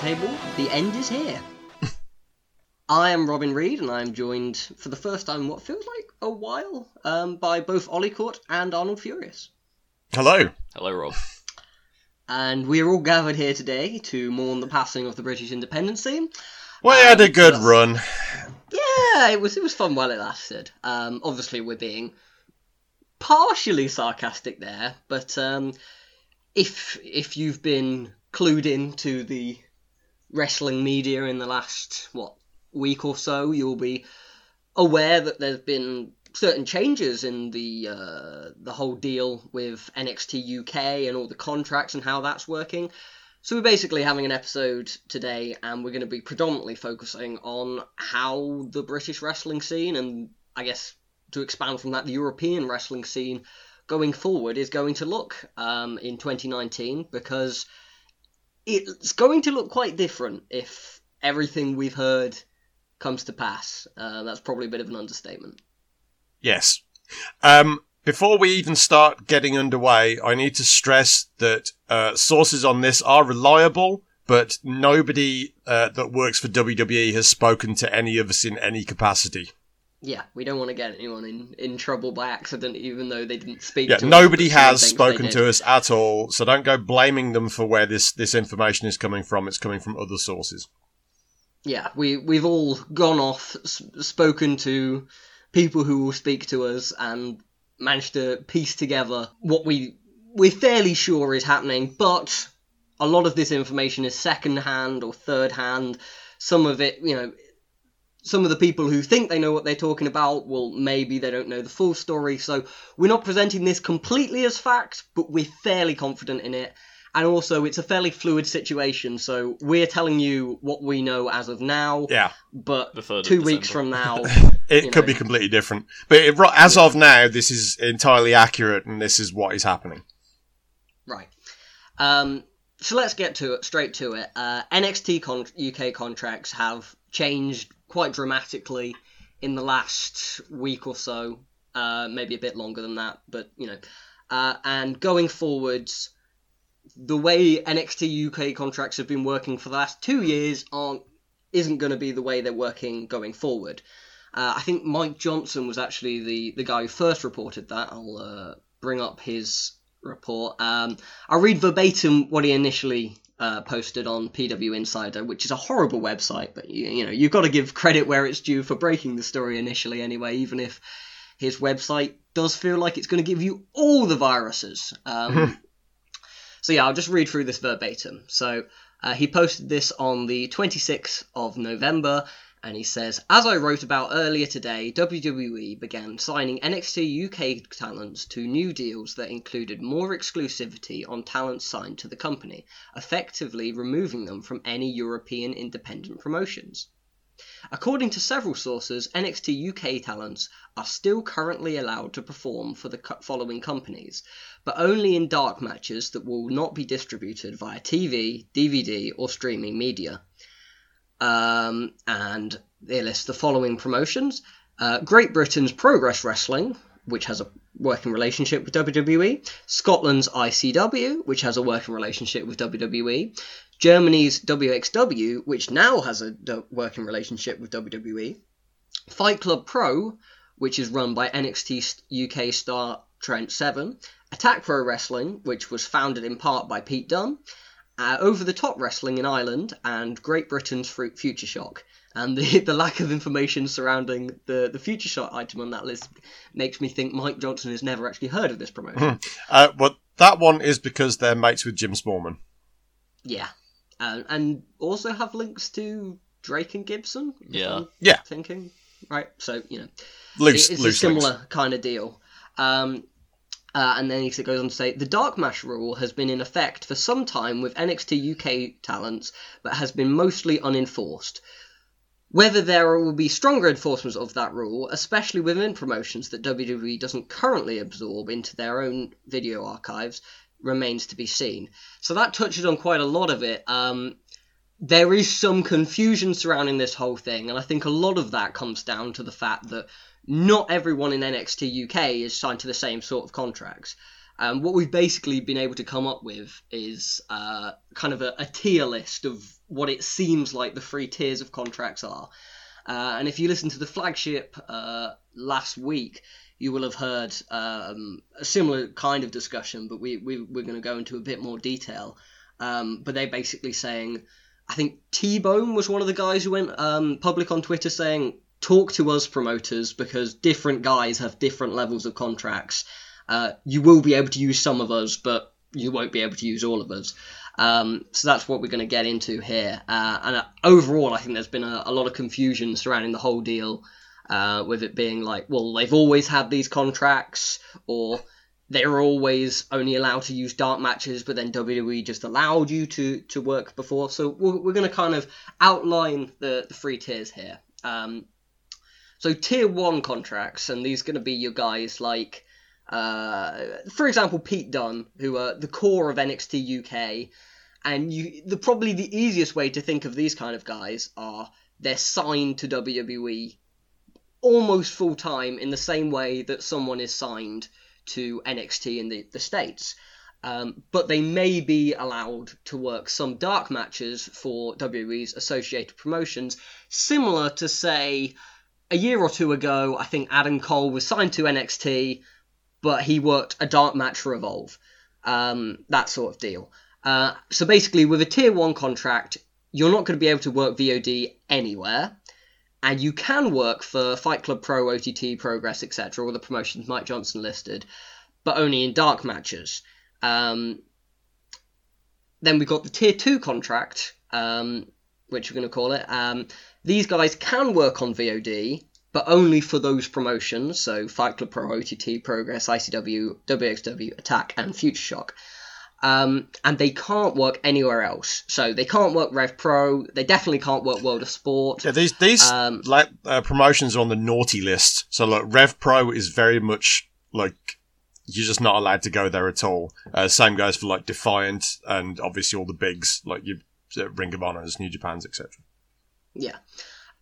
Brit Roundtable. The end is here. I am Robin Reed, and I'm joined for the first time in what feels like a while um, by both Ollie Court and Arnold Furious. Hello. Hello, Rob. And we are all gathered here today to mourn the passing of the British independence scene. We had a good yes. run. Yeah, it was it was fun while it lasted. Um, obviously, we're being partially sarcastic there, but um, if if you've been clued in to the wrestling media in the last what week or so, you'll be aware that there's been certain changes in the uh, the whole deal with NXT UK and all the contracts and how that's working. So we're basically having an episode today, and we're going to be predominantly focusing on how the British wrestling scene, and I guess to expand from that, the European wrestling scene going forward is going to look um, in 2019, because it's going to look quite different if everything we've heard comes to pass. Uh, that's probably a bit of an understatement. Yes. Um, before we even start getting underway, I need to stress that uh, sources on this are reliable, but nobody uh, that works for WWE has spoken to any of us in any capacity. Yeah, we don't want to get anyone in, in trouble by accident, even though they didn't speak Yeah, to nobody someone has spoken to us at all, so don't go blaming them for where this, this information is coming from. It's coming from other sources. Yeah, we, we've all gone off, s- spoken to people who will speak to us, and managed to piece together what we, we're fairly sure is happening, but a lot of this information is second hand or third hand. Some of it, you know, some of the people who think they know what they're talking about, well, maybe they don't know the full story. So we're not presenting this completely as fact, but we're fairly confident in it. And also, it's a fairly fluid situation. So we're telling you what we know as of now, Yeah. but The third two weeks from now, It could know. be completely different. But it, as of now, this is entirely accurate and this is what is happening. Right. Um, so let's get to it, straight to it. Uh, NXT con- UK contracts have changed quite dramatically in the last week or so, uh, maybe a bit longer than that, but you know. Uh, and going forwards, the way NXT UK contracts have been working for the last two years aren't isn't going to be the way they're working going forward. Uh, I think Mike Johnson was actually the, the guy who first reported that. I'll uh, bring up his report. Um, I'll read verbatim what he initially uh, posted on PW Insider, which is a horrible website, but you, you know you've got to give credit where it's due for breaking the story initially, anyway. Even if his website does feel like it's going to give you all the viruses. Um, so yeah, I'll just read through this verbatim. So uh, he posted this on the 26th of November, and he says, As I wrote about earlier today, WWE began signing NXT UK talents to new deals that included more exclusivity on talents signed to the company, effectively removing them from any European independent promotions. According to several sources, NXT UK talents are still currently allowed to perform for the following companies, but only in dark matches that will not be distributed via TV, DVD, or streaming media. Um, and they list the following promotions. Uh, Great Britain's Progress Wrestling, which has a working relationship with WWE, Scotland's ICW, which has a working relationship with WWE, Germany's WXW, which now has a working relationship with WWE, Fight Club Pro, which is run by NXT UK star Trent Seven, Attack Pro Wrestling, which was founded in part by Pete Dunne, uh, Over the Top Wrestling in Ireland, and Great Britain's Fruit Future Shock. And the, the lack of information surrounding the, the Future Shock item on that list makes me think Mike Johnson has never actually heard of this promotion. Uh, but that one is because they're mates with Jim Smallman. yeah. Uh, and also have links to Drake and Gibson. Yeah. Yeah. Thinking. Right. So, you know. Loose, It- it's a similar links. kind of deal. Um, uh, and then he goes on to say the dark match rule has been in effect for some time with NXT UK talents, but has been mostly unenforced. Whether there will be stronger enforcement of that rule, especially within promotions that WWE doesn't currently absorb into their own video archives, remains to be seen. So that touches on quite a lot of it. Um, there is some confusion surrounding this whole thing, and I think a lot of that comes down to the fact that not everyone in NXT UK is signed to the same sort of contracts. Um, what we've basically been able to come up with is uh, kind of a, a tier list of what it seems like the three tiers of contracts are. Uh, and if you listen to the flagship uh, last week, you will have heard um, a similar kind of discussion, but we, we, we're going to go into a bit more detail. Um, but they're basically saying, I think T Bone was one of the guys who went um, public on Twitter saying, talk to us promoters because different guys have different levels of contracts. Uh, you will be able to use some of us, but you won't be able to use all of us. Um, so that's what we're going to get into here. Uh, and uh, overall, I think there's been a, a lot of confusion surrounding the whole deal, uh, with it being like, well, they've always had these contracts, or they're always only allowed to use dark matches, but then WWE just allowed you to, to work before. So we're, we're going to kind of outline the, the three tiers here. Um, so tier one contracts, and these are going to be your guys like, uh, for example, Pete Dunne, who are the core of NXT UK, and you the probably the easiest way to think of these kind of guys are they're signed to WWE almost full time in the same way that someone is signed to NXT in the, the States. Um, but they may be allowed to work some dark matches for WWE's associated promotions, similar to, say, a year or two ago, I think Adam Cole was signed to NXT, but he worked a dark match for Evolve. Um, that sort of deal. Uh, so basically, with a tier 1 contract, you're not going to be able to work VOD anywhere and you can work for Fight Club Pro, OTT, Progress, etc., all the promotions Mike Johnson listed, but only in dark matches. Um, then we've got the Tier 2 contract, um, which we're going to call it. Um, these guys can work on VOD, but only for those promotions, so Fight Club Pro, OTT, Progress, ICW, WXW, Attack, and Future Shock. Um, and they can't work anywhere else. So they can't work Rev Pro. They definitely can't work World of Sport. Yeah, these these Um, like uh, promotions are on the naughty list. So like Rev Pro is very much like you're just not allowed to go there at all. Uh, same goes for like Defiant and obviously all the bigs like you Ring of Honors, New Japan's, etc. Yeah.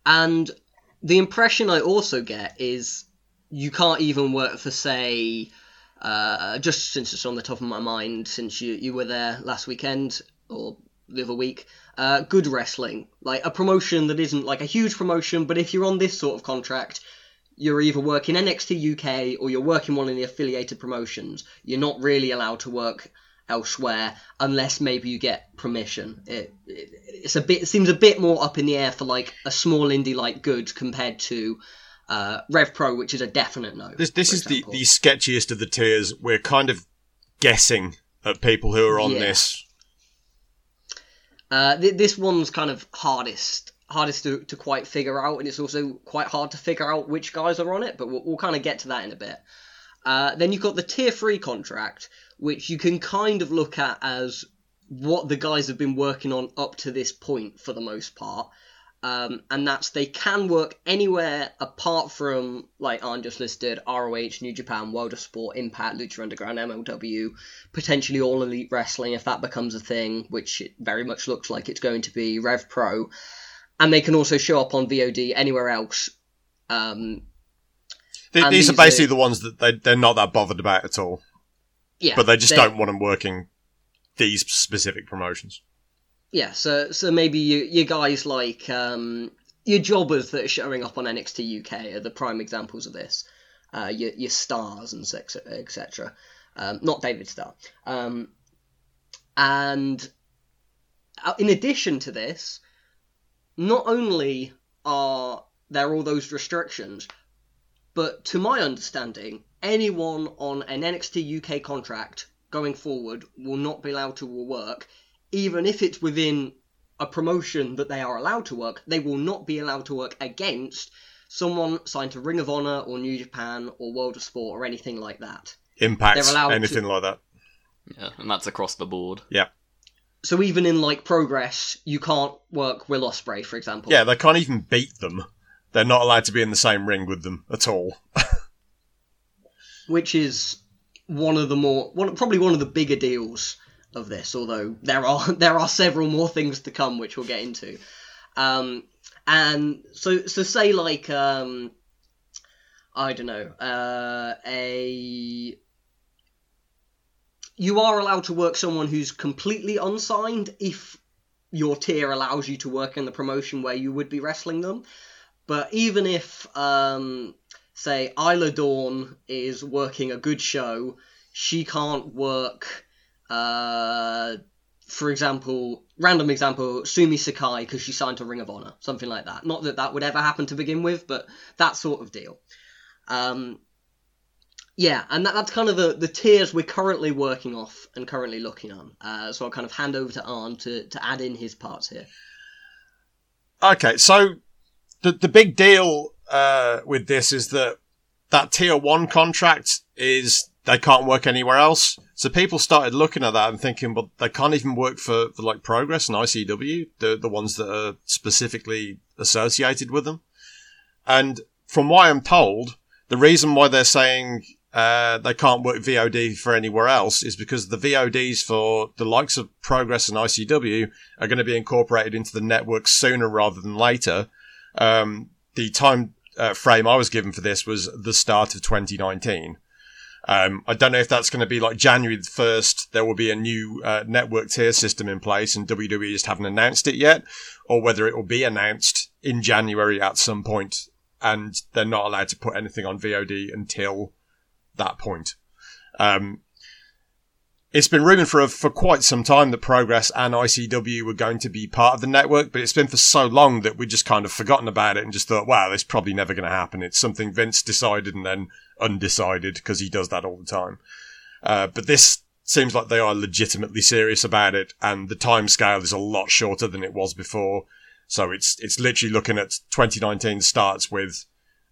And the impression I also get is you can't even work for, say, uh, just since it's on the top of my mind, since you, you were there last weekend or the other week, uh, good wrestling. Like a promotion that isn't like a huge promotion, but if you're on this sort of contract, you're either working NXT UK or you're working one of the affiliated promotions. You're not really allowed to work elsewhere unless maybe you get permission. It, it it's a bit it seems a bit more up in the air for like a small indie like Good compared to uh, Rev Pro, which is a definite no. This this is the, the sketchiest of the tiers. We're kind of guessing at people who are on Yeah. this. Uh, th- this one's kind of hardest hardest to, to quite figure out, and it's also quite hard to figure out which guys are on it. But we'll, we'll kind of get to that in a bit. Uh, then you've got the tier three contract, which you can kind of look at as what the guys have been working on up to this point for the most part. Um, and that's they can work anywhere apart from like I'm just listed ROH, New Japan, World of Sport, Impact, Lucha Underground, MLW, potentially All Elite Wrestling if that becomes a thing, which it very much looks like it's going to be Rev Pro, and they can also show up on VOD anywhere else. Um, these are these are- basically the ones that they they're not that bothered about at all. Yeah, But they just don't want them working these specific promotions. Yeah, so so maybe you you guys like um, your jobbers that are showing up on NXT UK are the prime examples of this. Uh, your your stars and etc. Um, not David Starr. Um, and uh, in addition to this, not only are there all those restrictions, but to my understanding, anyone on an NXT UK contract going forward will not be allowed to work, even if it's within a promotion that they are allowed to work. They will not be allowed to work against someone signed to Ring of Honor or New Japan or World of Sport or anything like that. Impact, anything to- like that. Yeah, and that's across the board. Yeah. So even in like progress, you can't work Will Ospreay, for example. Yeah, they can't even beat them. They're not allowed to be in the same ring with them at all. which is one of the more one probably one of the bigger deals of this although there are there are several more things to come which we'll get into. Um and so so say like um i don't know uh a you are allowed to work someone who's completely unsigned if your tier allows you to work in the promotion where you would be wrestling them. But even if um say Isla Dawn is working a good show, she can't work, uh, for example, random example, Sumi Sakai because she signed to Ring of Honor, something like that. Not that that would ever happen to begin with, but that sort of deal. Um, yeah, and that, that's kind of the, the tiers we're currently working off and currently looking on. Uh, so I'll kind of hand over to Arn to, to add in his parts here. Okay, so the the big deal uh, with this is that that tier one contract is they can't work anywhere else. So people started looking at that and thinking, well, they can't even work for, for like Progress and ICW, the the ones that are specifically associated with them. And from what I'm told, the reason why they're saying uh, they can't work VOD for anywhere else is because the VODs for the likes of Progress and ICW are going to be incorporated into the network sooner rather than later. Um, the time uh, frame I was given for this was the start of 2019. Um, I don't know if that's going to be like January the 1st, there will be a new uh, network tier system in place and WWE just haven't announced it yet, or whether it will be announced in January at some point and they're not allowed to put anything on VOD until that point. Um, it's been rumored for for quite some time that Progress and ICW were going to be part of the network, but it's been for so long that we just kind of forgotten about it and just thought, wow, it's probably never going to happen. It's something Vince decided and then undecided because he does that all the time. Uh, but this seems like they are legitimately serious about it, and the time scale is a lot shorter than it was before. So it's it's literally looking at 2019 starts with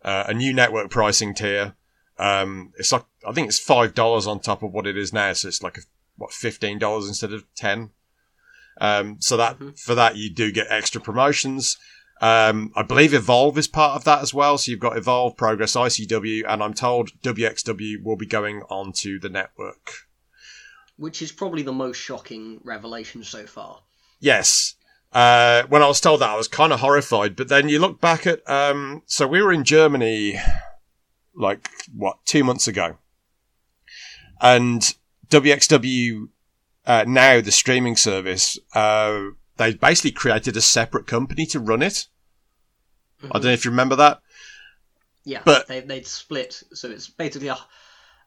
uh, a new network pricing tier. Um, it's like I think it's five dollars on top of what it is now, so it's like a, what fifteen dollars instead of ten. Um, so that Mhm. for that you do get extra promotions. Um, I believe Evolve is part of that as well. So you've got Evolve, Progress, ICW, and I'm told WXW will be going onto the network. Which is probably the most shocking revelation so far. Yes. Uh, when I was told that, I was kind of horrified. But then you look back at, um, so we were in Germany, like, what, two months ago. And WXW, uh, now the streaming service, uh, they basically created a separate company to run it. I don't know if you remember that. Yeah, But- they, they'd split, so it's basically a,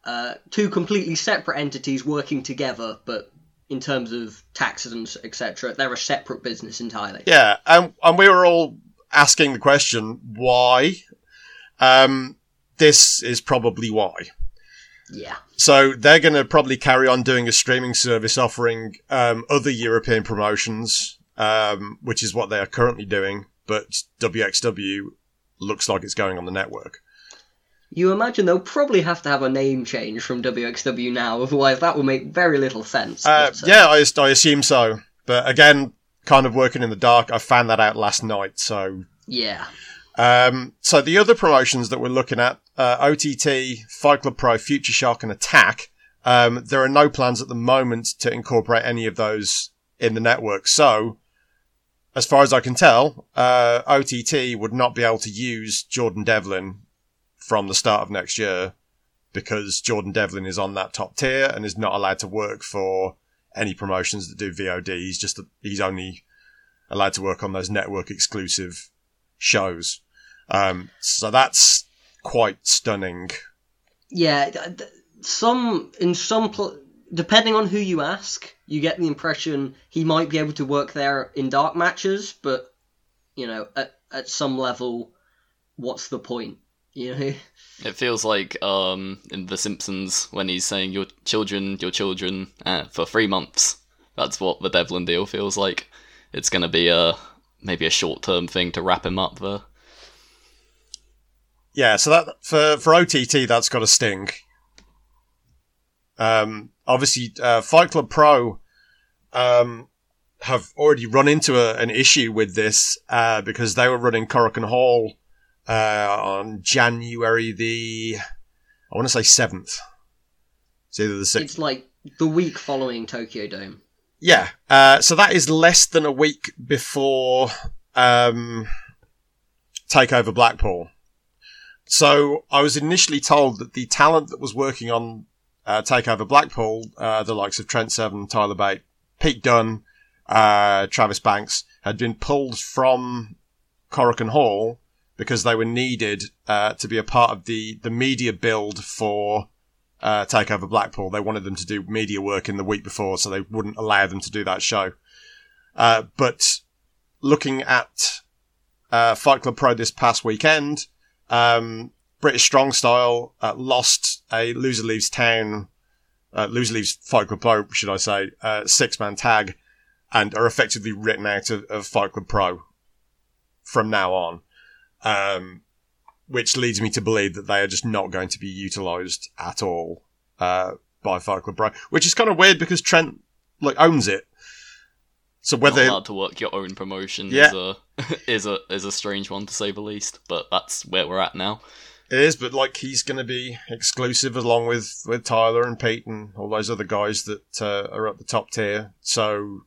uh, two completely separate entities working together, but in terms of taxes and etc., they're a separate business entirely. Yeah, and and we were all asking the question why. Um, this is probably why. Yeah. So they're going to probably carry on doing a streaming service offering um, other European promotions, um, which is what they are currently doing. But WXW looks like it's going on the network. You imagine they'll probably have to have a name change from WXW now, otherwise that will make very little sense. Uh, uh, yeah, I, I assume so. But again, kind of working in the dark. I found that out last night, so Yeah. Um, so the other promotions that we're looking at, uh, OTT, Fight Club Pro, Future Shock, and Attack. Um, there are no plans at the moment to incorporate any of those in the network. So, as far as I can tell, uh, OTT would not be able to use Jordan Devlin from the start of next year because Jordan Devlin is on that top tier and is not allowed to work for any promotions that do VOD. He's just, he's only allowed to work on those network exclusive shows. Um, so that's quite stunning. Yeah, th- th- some in some pl- depending on who you ask, you get the impression he might be able to work there in dark matches, but you know, at at some level, what's the point? You know. It feels like um, in The Simpsons when he's saying your children, your children uh, for three months. That's what the Devlin deal feels like. It's going to be a maybe a short term thing to wrap him up there. Yeah, so that for for OTT that's got a sting. Um, obviously, uh, Fight Club Pro um, have already run into a, an issue with this uh, because they were running Korakuen Hall uh, on January the I want to say seventh. It's either the sixth. It's like the week following Tokyo Dome. Yeah. Uh, so that is less than a week before um, Takeover Blackpool. So I was initially told that the talent that was working on uh, Takeover Blackpool, uh, the likes of Trent Seven, Tyler Bate, Pete Dunne, uh, Travis Banks, had been pulled from Korakuen Hall because they were needed uh, to be a part of the the media build for uh, Takeover Blackpool. They wanted them to do media work in the week before, so they wouldn't allow them to do that show. Uh, but looking at uh, Fight Club Pro this past weekend, um, British Strong Style uh, lost a Loser Leaves Town, uh, Loser Leaves Fight Club Pro, should I say, uh, six man tag, and are effectively written out of, of Fight Club Pro from now on um, which leads me to believe that they are just not going to be utilised at all uh, by Fight Club Pro, which is kind of weird because Trent like owns it. So whether Not allowed to work your own promotion Yeah. is a is a is a strange one to say the least. But that's where we're at now. it is, but like he's going to be exclusive along with with Tyler and Pete and all those other guys that uh, are at the top tier. So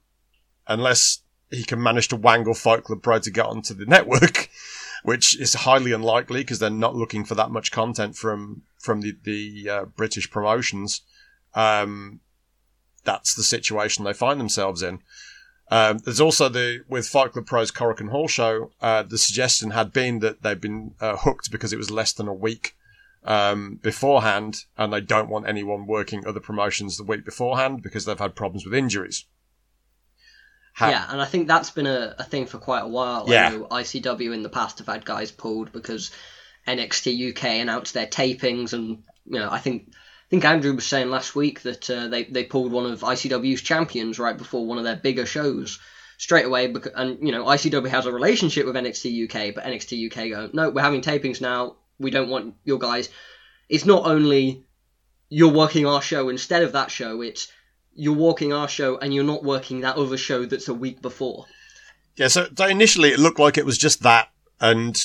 unless he can manage to wangle Fight Club Pro to get onto the network, which is highly unlikely because they're not looking for that much content from from the the uh, British promotions. Um, that's the situation they find themselves in. Um, there's also the with Fight Club Pro's Korakuen Hall show. Uh, the suggestion had been that they've been uh, hooked because it was less than a week um, beforehand, and they don't want anyone working other promotions the week beforehand because they've had problems with injuries. Yeah, and I think that's been a, a thing for quite a while. Yeah. I know ICW in the past have had guys pulled because NXT UK announced their tapings, and you know I think think Andrew was saying last week that uh, they they pulled one of ICW's champions right before one of their bigger shows straight away. Because, and you know ICW has a relationship with NXT UK, but NXT UK go no, we're having tapings now. We don't want your guys. It's not only you're working our show instead of that show. It's you're working our show and you're not working that other show that's a week before. Yeah, so, initially it looked like it was just that, and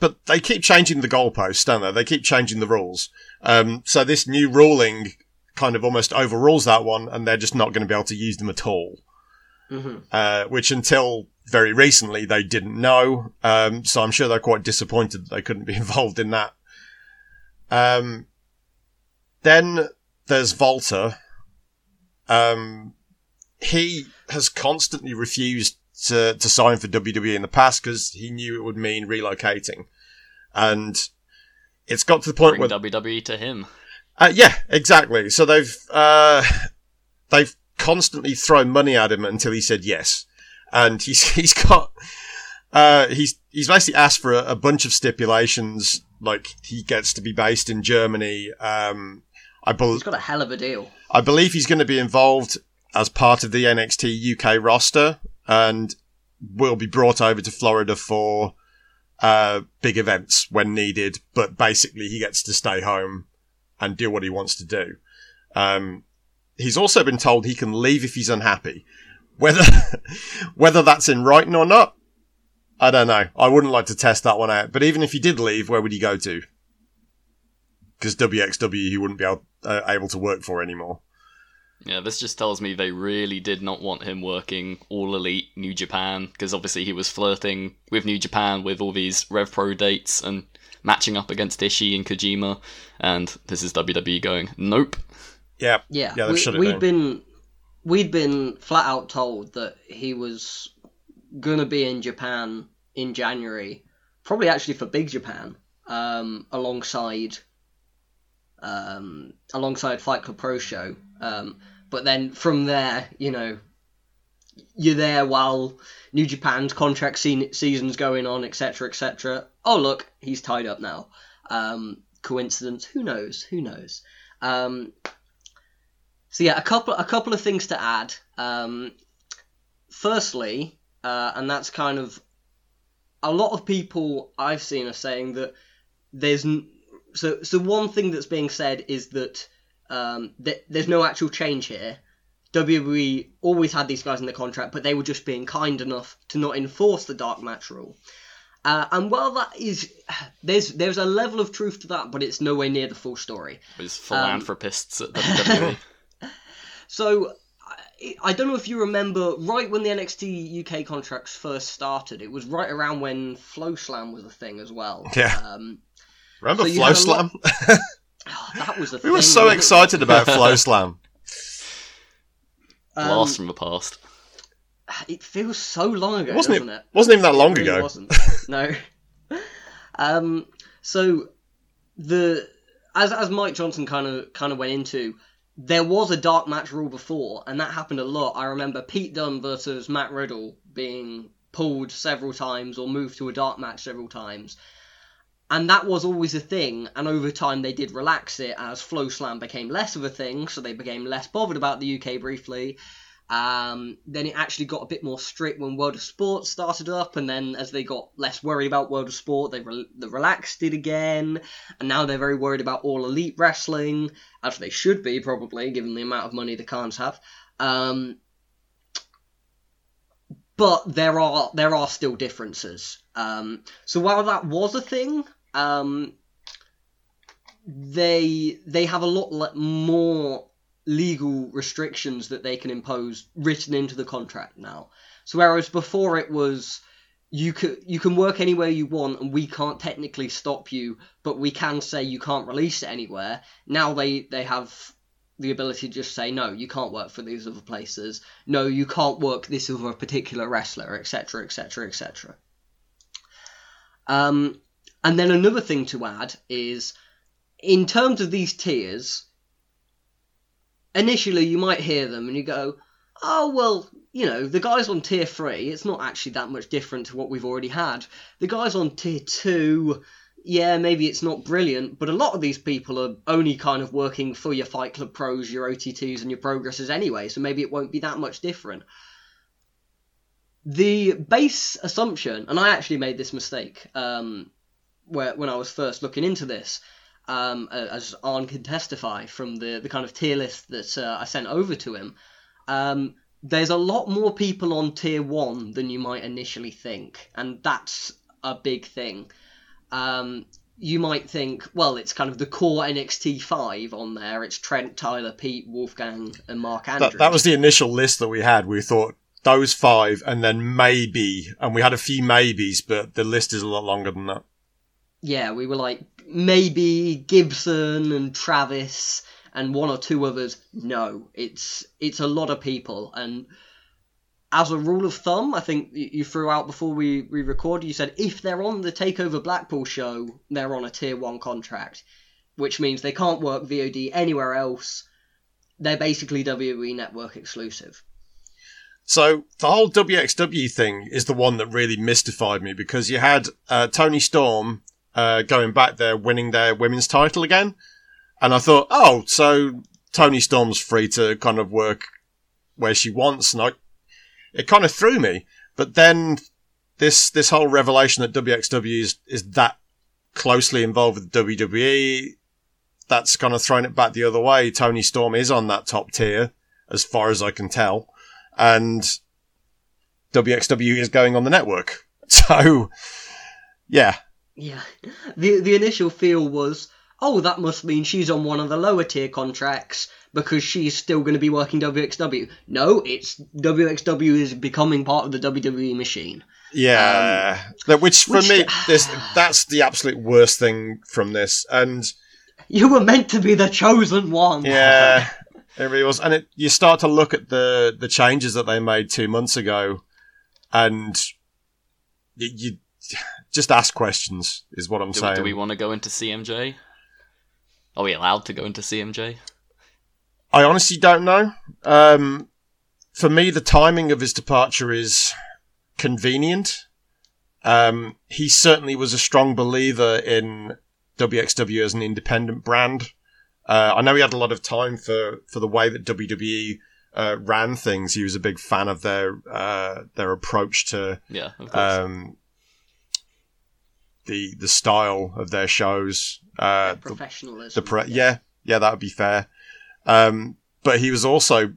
but they keep changing the goalposts, don't they? They keep changing the rules. Um, so this new ruling kind of almost overrules that one, and they're just not going to be able to use them at all. hmm Uh, which until very recently they didn't know. Um, so I'm sure they're quite disappointed that they couldn't be involved in that. Um, then there's Walter. Um, he has constantly refused to, to sign for WWE in the past because he knew it would mean relocating. And it's got to the point Bring where WWE to him. uh, yeah, exactly. So they've uh, they've constantly thrown money at him until he said yes, and he's he's got uh, he's he's basically asked for a, a bunch of stipulations, like he gets to be based in Germany. Um, I bel He's got a hell of a deal. I believe he's going to be involved as part of the NXT UK roster and will be brought over to Florida for uh, big events when needed. But basically, he gets to stay home and do what he wants to do. Um, he's also been told he can leave if he's unhappy. Whether whether that's in writing or not, I don't know. I wouldn't like to test that one out. But even if he did leave, where would he go to? Because WXW he wouldn't be able, uh, able to work for anymore. Yeah, this just tells me they really did not want him working all elite New Japan because obviously he was flirting with New Japan with all these Rev Pro dates and matching up against Ishii and Kojima, and this is WWE going, nope. Yeah, Yeah, Yeah, they've we, shut it we'd down. been we'd been flat out told that he was gonna be in Japan in January, probably actually for Big Japan, um, alongside um, alongside Fight Club Pro show. Um, but then from there, you know, you're there while New Japan's contract se- season's going on, etc., etc. Oh look, he's tied up now. Um, coincidence? Who knows? Who knows? Um, so yeah, a couple a couple of things to add. Um, firstly, uh, and that's kind of a lot of people I've seen are saying that there's n- so so one thing that's being said is that um, th- there's no actual change here. WWE always had these guys in the contract, but they were just being kind enough to not enforce the dark match rule. Uh, and while that is, there's there's a level of truth to that, but it's nowhere near the full story. There's philanthropists at WWE. So I, I don't know if you remember, right when the NXT UK contracts first started, it was right around when FloSlam was a thing as well. Yeah. Um, Remember So Flow had lot- Slam? that was a we thing. were so excited about Flow Slam. Um, Blast from the past. It feels so long ago, Wasn't it- doesn't it? Wasn't even that long It really ago. wasn't. no. Um. So the as as Mike Johnson kind of kind of went into, there was a dark match rule before, and that happened a lot. I remember Pete Dunne versus Matt Riddle being pulled several times or moved to a dark match several times. And that was always a thing, and over time they did relax it as FloSlam became less of a thing, so they became less bothered about the UK briefly. Um, then it actually got a bit more strict when World of Sport started up, and then as they got less worried about World of Sport, they, re- they relaxed it again, and now they're very worried about All Elite Wrestling, as they should be probably, given the amount of money the Khans have. Um, but there are there are still differences. Um, so while that was a thing, um, they they have a lot more legal restrictions that they can impose written into the contract now. So whereas before it was you could you can work anywhere you want and we can't technically stop you, but we can say you can't release it anywhere. Now they they have the ability to just say no, you can't work for these other places. No, you can't work this other particular wrestler, etc., etc., etc. Um, and then another thing to add is, in terms of these tiers, initially you might hear them and you go, oh, well, you know, the guys on tier 3, it's not actually that much different to what we've already had. The guys on tier 2, yeah, maybe it's not brilliant, but a lot of these people are only kind of working for your Fight Club pros, your OTTs, and your progressors anyway, so maybe it won't be that much different. The base assumption, and I actually made this mistake um, where, when I was first looking into this, um, as Arn can testify from the, the kind of tier list that uh, I sent over to him, um, there's a lot more people on tier one than you might initially think, and that's a big thing. Um, you might think, well, it's kind of the core NXT five on there. It's Trent, Tyler, Pete, Wolfgang, and Mark Andrews. That, that was the initial list that we had. We thought those five, and then maybe, and we had a few maybes, but the list is a lot longer than that. Yeah, we were like maybe Gibson and Travis and one or two others. No, it's it's a lot of people, and as a rule of thumb, I think you threw out before we we recorded. You said if they're on the Takeover Blackpool show, they're on a tier one contract, which means they can't work VOD anywhere else. They're basically WWE Network exclusive. So the whole WXW thing is the one that really mystified me because you had uh, Toni Storm uh, going back there, winning their women's title again, and I thought, oh, so Toni Storm's free to kind of work where she wants, and I, it kind of threw me. But then this this whole revelation that WXW is is that closely involved with WWE, that's kind of thrown it back the other way. Toni Storm is on that top tier, as far as I can tell and WXW is going on the network. So, yeah, Yeah. The the initial feel was, oh, that must mean she's on one of the lower tier contracts because she's still going to be working WXW. No, it's WXW is becoming part of the WWE machine. yeah. Um, that- which for which- me, this that's the absolute worst thing from this. And You were meant to be the chosen one. yeah, it really was. And it, you start to look at the the changes that they made two months ago, and you just ask questions. Is what I'm Do, saying. do we want to go into CMJ? Are we allowed to go into CMJ? I honestly don't know. Um, for me, the timing of his departure is convenient. Um, he certainly was a strong believer in WXW as an independent brand. Uh, I know he had a lot of time for, for the way that WWE uh, ran things. He was a big fan of their uh, their approach to Yeah, of um, the the style of their shows. Uh, the, Professionalism. the pre- yeah, yeah, that would be fair. Um, but he was also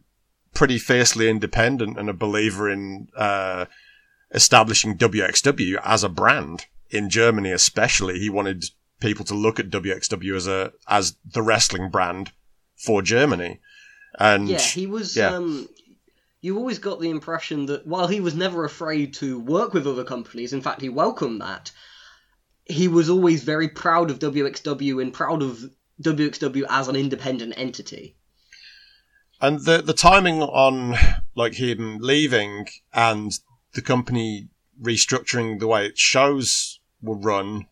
pretty fiercely independent and a believer in uh, establishing WXW as a brand in Germany, especially. He wanted people to look at WXW as a as the wrestling brand for Germany. And Yeah, he was. yeah. Um, you always got the impression that while he was never afraid to work with other companies, in fact, he welcomed that. He was always very proud of WXW and proud of WXW as an independent entity. And the the timing on like him leaving and the company restructuring the way its shows will run,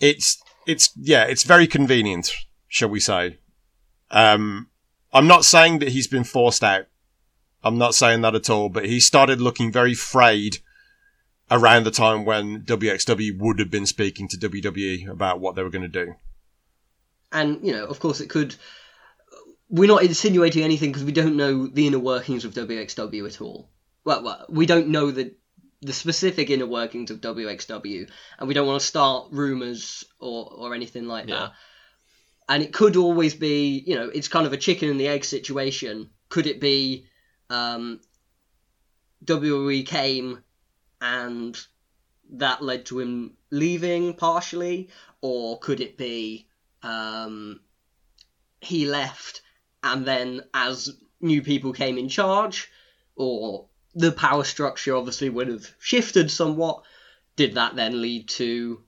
it's it's yeah, it's very convenient, shall we say. Um, I'm not saying that he's been forced out. I'm not saying that at all, but he started looking very frayed around the time when WXW would have been speaking to WWE about what they were going to do. And, you know, of course, it could. We're not insinuating anything because we don't know the inner workings of WXW at all. Well, well, we don't know the the specific inner workings of WXW, and we don't want to start rumors or or anything like Yeah. that. And it could always be, you know, it's kind of a chicken and the egg situation. Could it be um, WWE came and that led to him leaving partially, or could it be um, he left and then as new people came in charge, or the power structure obviously would have shifted somewhat? Did that then lead to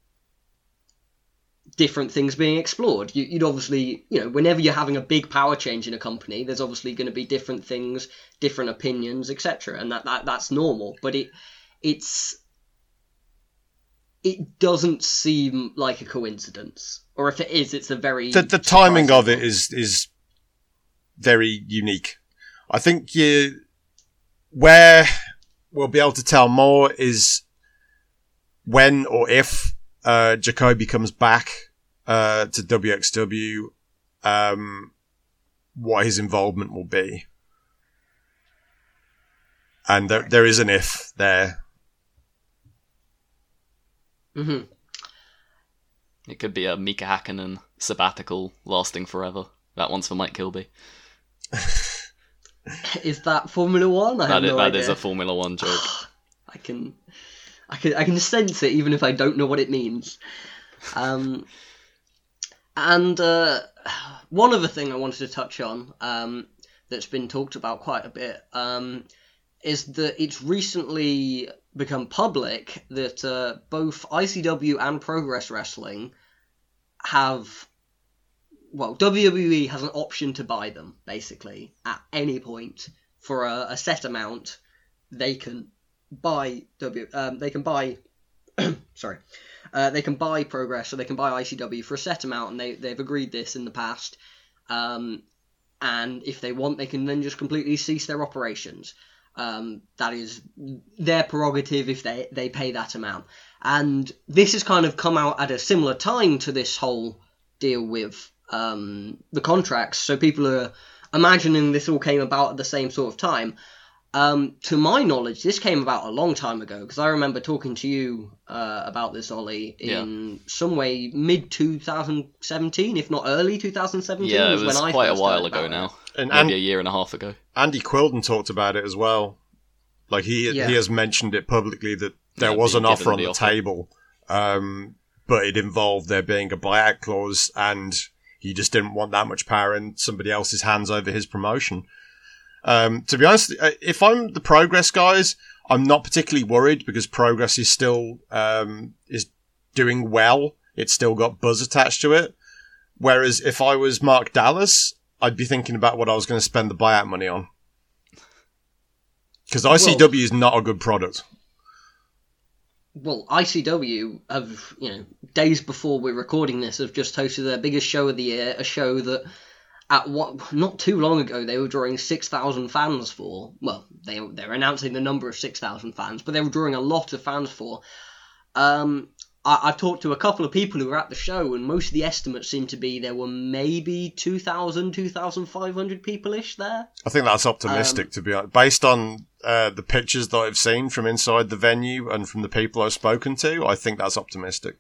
different things being explored? You, you'd obviously, you know, whenever you're having a big power change in a company, there's obviously going to be different things, different opinions, etc., and that, that that's normal. But it it's it doesn't seem like a coincidence, or if it is, it's a very the, the timing of it is is very unique. I think you where we'll be able to tell more is when or if uh, Jakobi comes back uh, to WXW, um, what his involvement will be, and there, there is an if there. Mhm. It could be a Mika Hakkinen sabbatical lasting forever. That one's for Mike Kilby. Is that Formula One? I have That is, no that idea. is a Formula One joke. I can, I can, I can sense it even if I don't know what it means. Um, and uh, one other thing I wanted to touch on um, that's been talked about quite a bit um, is that it's recently become public that uh, both ICW and Progress Wrestling have. Well, WWE has an option to buy them, basically, at any point for a, a set amount. They can buy W. Um, they can buy. sorry, uh, they can buy Progress or they can buy ICW for a set amount, and they they've agreed this in the past. Um, and if they want, they can then just completely cease their operations. Um, that is their prerogative if they they pay that amount. And this has kind of come out at a similar time to this whole deal with um, the contracts. So people are imagining this all came about at the same sort of time. Um, to my knowledge, this came about a long time ago because I remember talking to you uh, about this, Ollie, in some way mid 2017, if not early 2017. Yeah, it was was when quite a while ago now. it. And, Maybe and a year and a half ago. Andy Quildan talked about it as well. Like he Yeah. he has mentioned it publicly that there Yeah, was an offer on the the, offer. table, um, but it involved there being a buyout clause, and he just didn't want that much power in somebody else's hands over his promotion. Um, to be honest, uh, if I'm the Progress guys, I'm not particularly worried because Progress is still um, is doing well. It's still got buzz attached to it. Whereas if I was Mark Dallas, I'd be thinking about what I was going to spend the buyout money on. Because ICW is not a good product. well, ICW have, you know, days before we're recording this, have just hosted their biggest show of the year, a show that at what not too long ago they were drawing 6,000 fans for. Well, they they're announcing the number of 6,000 fans, but they were drawing a lot of fans for. Um, I, I've talked to a couple of people who were at the show, and most of the estimates seem to be there were maybe 2,000, 2,500 people ish there. I think that's optimistic, Um, to be honest. Based on uh, the pictures that I've seen from inside the venue and from the people I've spoken to, I think that's optimistic.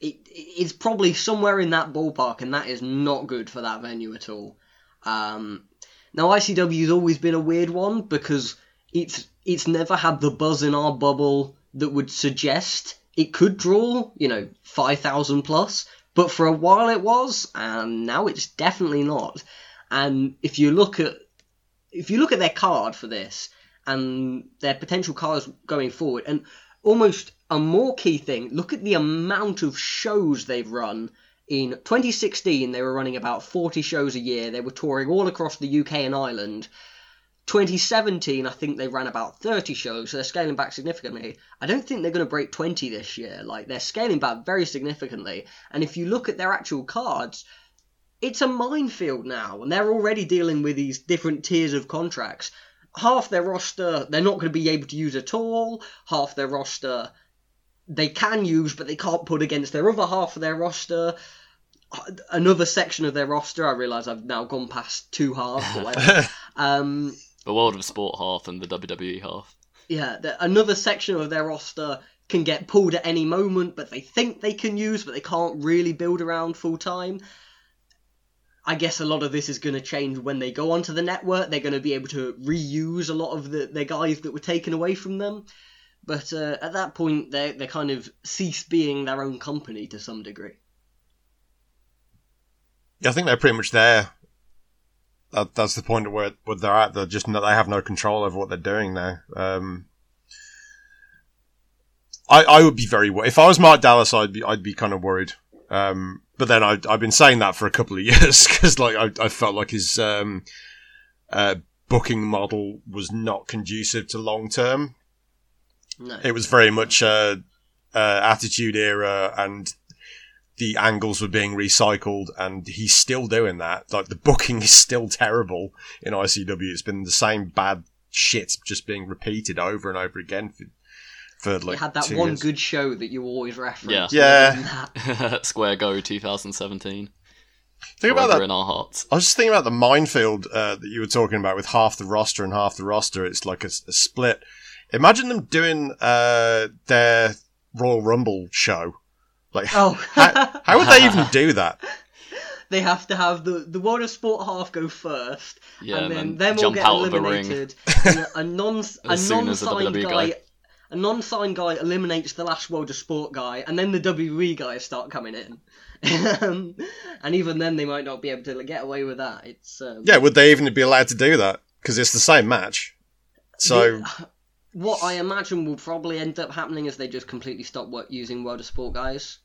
it, it's probably somewhere in that ballpark, and that is not good for that venue at all. Um, now, ICW's always been a weird one because it's it's never had the buzz in our bubble that would suggest it could draw, you know, five thousand plus. But for a while it was, and now it's definitely not. And if you look at if you look at their card for this and their potential cards going forward, and almost a more key thing, look at the amount of shows they've run. In 2016, they were running about 40 shows a year. They were touring all across the UK and Ireland. 2017, I think they ran about 30 shows, so they're scaling back significantly. I don't think they're going to break 20 this year. Like, they're scaling back very significantly. And if you look at their actual cards, it's a minefield now, and they're already dealing with these different tiers of contracts. Half their roster they're not going to be able to use at all. Half their roster they can use, but they can't put against their other half of their roster. Another section of their roster, I realise I've now gone past two halves. Or whatever. um, The World of Sport half and the WWE half. yeah, the, another section of their roster can get pulled at any moment, but they think they can use, but they can't really build around full time. I guess a lot of this is going to change when they go onto the network. They're going to be able to reuse a lot of the, their guys that were taken away from them. But uh, at that point, they they kind of cease being their own company to some degree. Yeah, I think they're pretty much there. That, that's the point where, where they're at. They're just no, they have no control over what they're doing now. Um, I I would be very if I was Mark Dallas, I'd be I'd be kind of worried. Um, but then I I've been saying that for a couple of years because like I I felt like his um, uh, booking model was not conducive to long term. No. It was very much uh, uh, attitude era, and the angles were being recycled, and he's still doing that. Like the booking is still terrible in ICW. It's been the same bad shit just being repeated over and over again for, for like you had that two one years. good show that you always reference. Yeah. Other than that- Square Go 2017. Think about that. in our hearts. I was just thinking about the minefield uh, that you were talking about with half the roster and half the roster. It's like a, a split. Imagine them doing uh, their Royal Rumble show. Like, Oh, how, how would they even do that? they have to have the the World of Sport half go first, Yeah, and then and them all get out of the ring. eliminated. a non a As soon as the non-signed guy, guy- a non-signed guy eliminates the last World of Sport guy, and then the WWE guys start coming in. Um, and even then, they might not be able to get away with that. It's um, Yeah, would they even be allowed to do that? Because it's the same match. So, the- what I imagine will probably end up happening is they just completely stop work using World of Sport guys.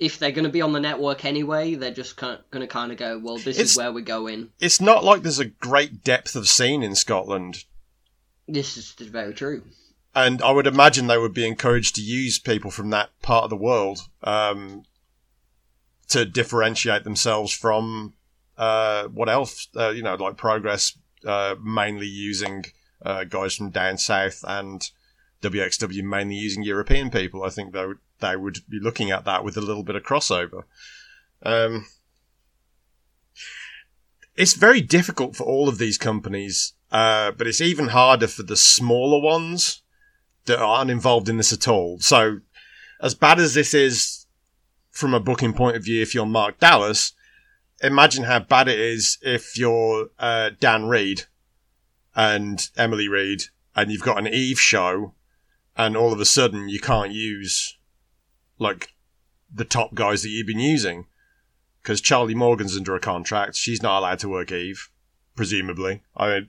If they're going to be on the network anyway, they're just going to kind of go, well, this It's- is where we're going. it's not like there's a great depth of scene in Scotland. This is very true. And I would imagine they would be encouraged to use people from that part of the world um, to differentiate themselves from uh, what else, uh, you know, like Progress, uh, mainly using uh, guys from down south and WXW mainly using European people. I think they would, they would be looking at that with a little bit of crossover. Um, it's very difficult for all of these companies, uh, but it's even harder for the smaller ones that aren't involved in this at all. So, as bad as this is from a booking point of view, if you're Mark Dallas, imagine how bad it is if you're uh, Dan Read and Emily Read, and you've got an Eve show, and all of a sudden you can't use like the top guys that you've been using because Charlie Morgan's under a contract. She's not allowed to work Eve, presumably. I mean,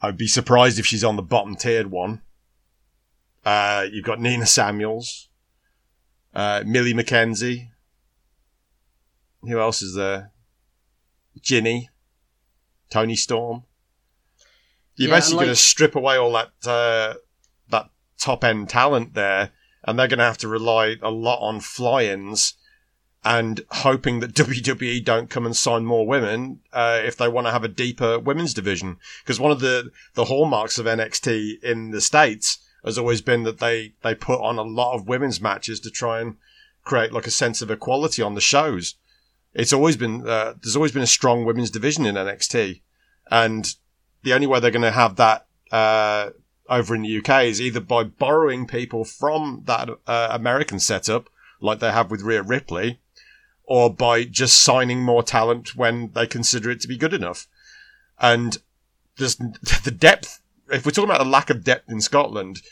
I'd be surprised if she's on the bottom tiered one. Uh, you've got Nina Samuels, uh, Millie McKenzie. Who else is there? Jinny, Toni Storm. You're Yeah, basically and going to strip away all that uh, that top end talent there, and they're going to have to rely a lot on fly-ins and hoping that WWE don't come and sign more women uh, if they want to have a deeper women's division. Because one of the the hallmarks of NXT in the states has always been that they they put on a lot of women's matches to try and create like a sense of equality on the shows. It's always been uh, there's always been a strong women's division in NXT, and the only way they're going to have that uh, over in the UK is either by borrowing people from that uh, American setup, like they have with Rhea Ripley, or by just signing more talent when they consider it to be good enough. And there's the depth. If we're talking about the lack of depth in Scotland,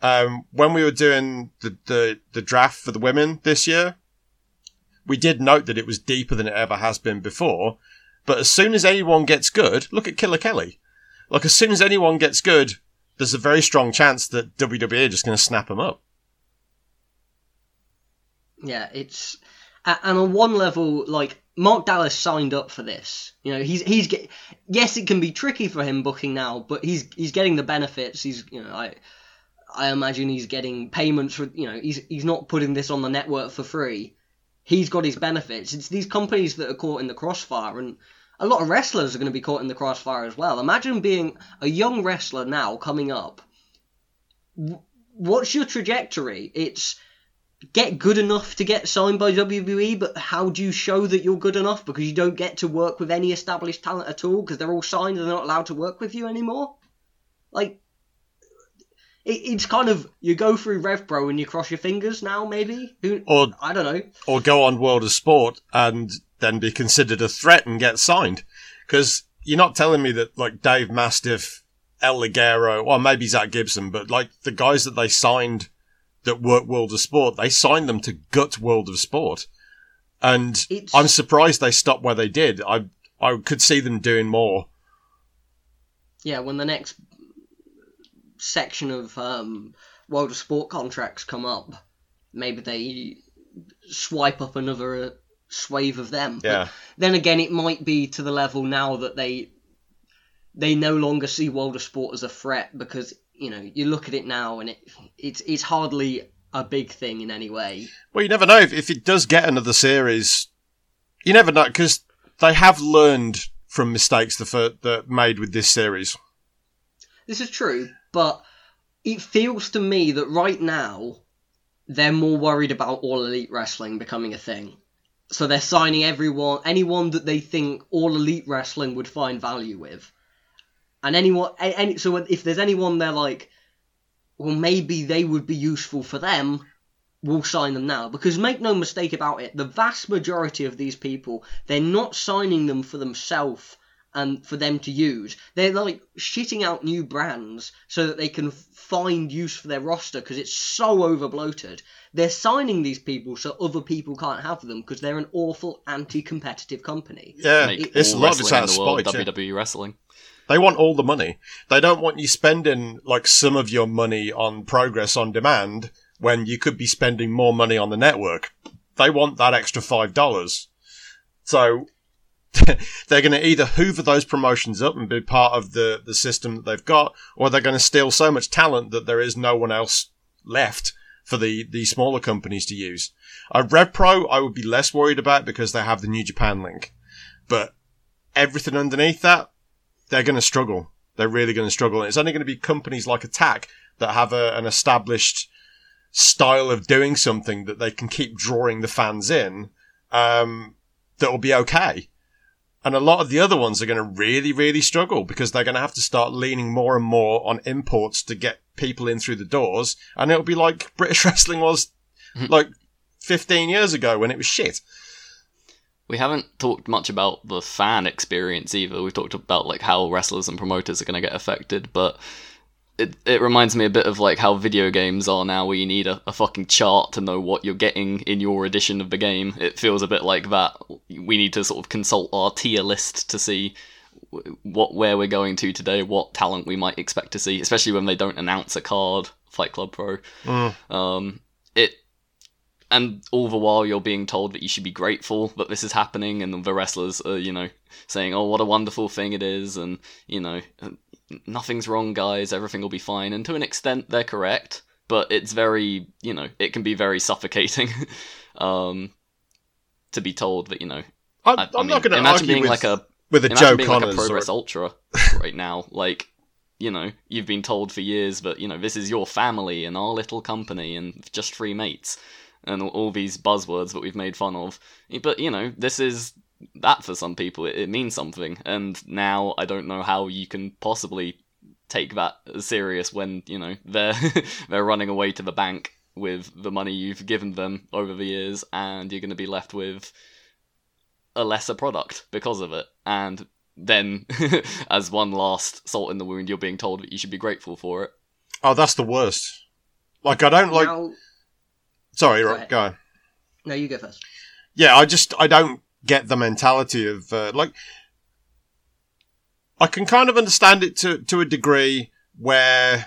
um, when we were doing the, the, the draft for the women this year, we did note that it was deeper than it ever has been before. But as soon as anyone gets good, look at Killer Kelly. Like as soon as anyone gets good, there's a very strong chance that WWE are just going to snap them up. Yeah, it's and on one level, like Mark Dallas signed up for this. You know, he's he's get, yes, it can be tricky for him booking now, but he's he's getting the benefits. He's you know, I I imagine he's getting payments for you know, he's he's not putting this on the network for free. He's got his benefits. It's these companies that are caught in the crossfire, and a lot of wrestlers are going to be caught in the crossfire as well. Imagine being a young wrestler now coming up. What's your trajectory? It's get good enough to get signed by WWE, but how do you show that you're good enough? Because you don't get to work with any established talent at all because they're all signed and they're not allowed to work with you anymore. Like, it, it's kind of you go through RevPro and you cross your fingers now, maybe. Who, Or I don't know. or go on World of Sport and then be considered a threat and get signed. Because you're not telling me that like Dave Mastiff, El Ligero, or maybe Zach Gibson, but like the guys that they signed that work World of Sport, they signed them to gut World of Sport. And It's- I'm surprised they stopped where they did. I I could see them doing more. Yeah, when the next section of um, World of Sport contracts come up, maybe they swipe up another swathe of them. But Yeah. then again, it might be to the level now that they they no longer see World of Sport as a threat because you know you look at it now and it it's it's hardly a big thing in any way. Well, you never know if, if it does get another series. You never know because they have learned from mistakes that fir- that made with this series. This is true, but it feels to me that right now they're more worried about all elite wrestling becoming a thing. So they're signing everyone, anyone that they think all elite wrestling would find value with, and anyone, any. So if there's anyone they're like, well, maybe they would be useful for them. We'll sign them now because make no mistake about it, the vast majority of these people, they're not signing them for themselves and for them to use. They're like shitting out new brands so that they can find use for their roster because it's so over bloated. They're signing these people so other people can't have them because they're an awful anti-competitive company. Yeah, Make it's a lot of it's out of in world spite. WWE wrestling. They want all the money. They don't want you spending like some of your money on progress on demand when you could be spending more money on the network. They want that extra five dollars. So they're going to either hoover those promotions up and be part of the, the system that they've got, or they're going to steal so much talent that there is no one else left for the, the smaller companies to use. Uh, RevPro, I would be less worried about because they have the New Japan link. But everything underneath that, they're going to struggle. They're really going to struggle. And it's only going to be companies like Attack that have a, an established style of doing something that they can keep drawing the fans in, um, that will be okay. And a lot of the other ones are going to really, really struggle because they're going to have to start leaning more and more on imports to get people in through the doors. And it'll be like British wrestling was mm-hmm. like 15 years ago when it was shit. We haven't talked much about the fan experience either. We've talked about like how wrestlers and promoters are going to get affected, but it it reminds me a bit of like how video games are now, where you need a, a fucking chart to know what you're getting in your edition of the game. It feels a bit like that. We need to sort of consult our tier list to see what where we're going to today, what talent we might expect to see, especially when they don't announce a card. Fight Club Pro. Um, it and all the while you're being told that you should be grateful that this is happening and the wrestlers are you know saying oh what a wonderful thing it is and you know nothing's wrong guys everything will be fine and to an extent they're correct but it's very you know it can be very suffocating um to be told that you know. I, I, I'm I mean, not going to imagine argue being with, like a with a Joe being like a Connors. or- Progress Ultra right now. Like, you know, you've been told for years, that, you know, this is your family and our little company and just three mates and all, all these buzzwords that we've made fun of. But you know, this is that for some people. It, it means something, and now I don't know how you can possibly take that serious when you know they're they're running away to the bank with the money you've given them over the years, and you're going to be left with a lesser product because of it. And then, as one last salt in the wound, you're being told that you should be grateful for it. oh, that's the worst. Like I don't like. now, sorry, Go right, go on. no, you go first. Yeah, I just I don't get the mentality of uh, like. I can kind of understand it to to a degree where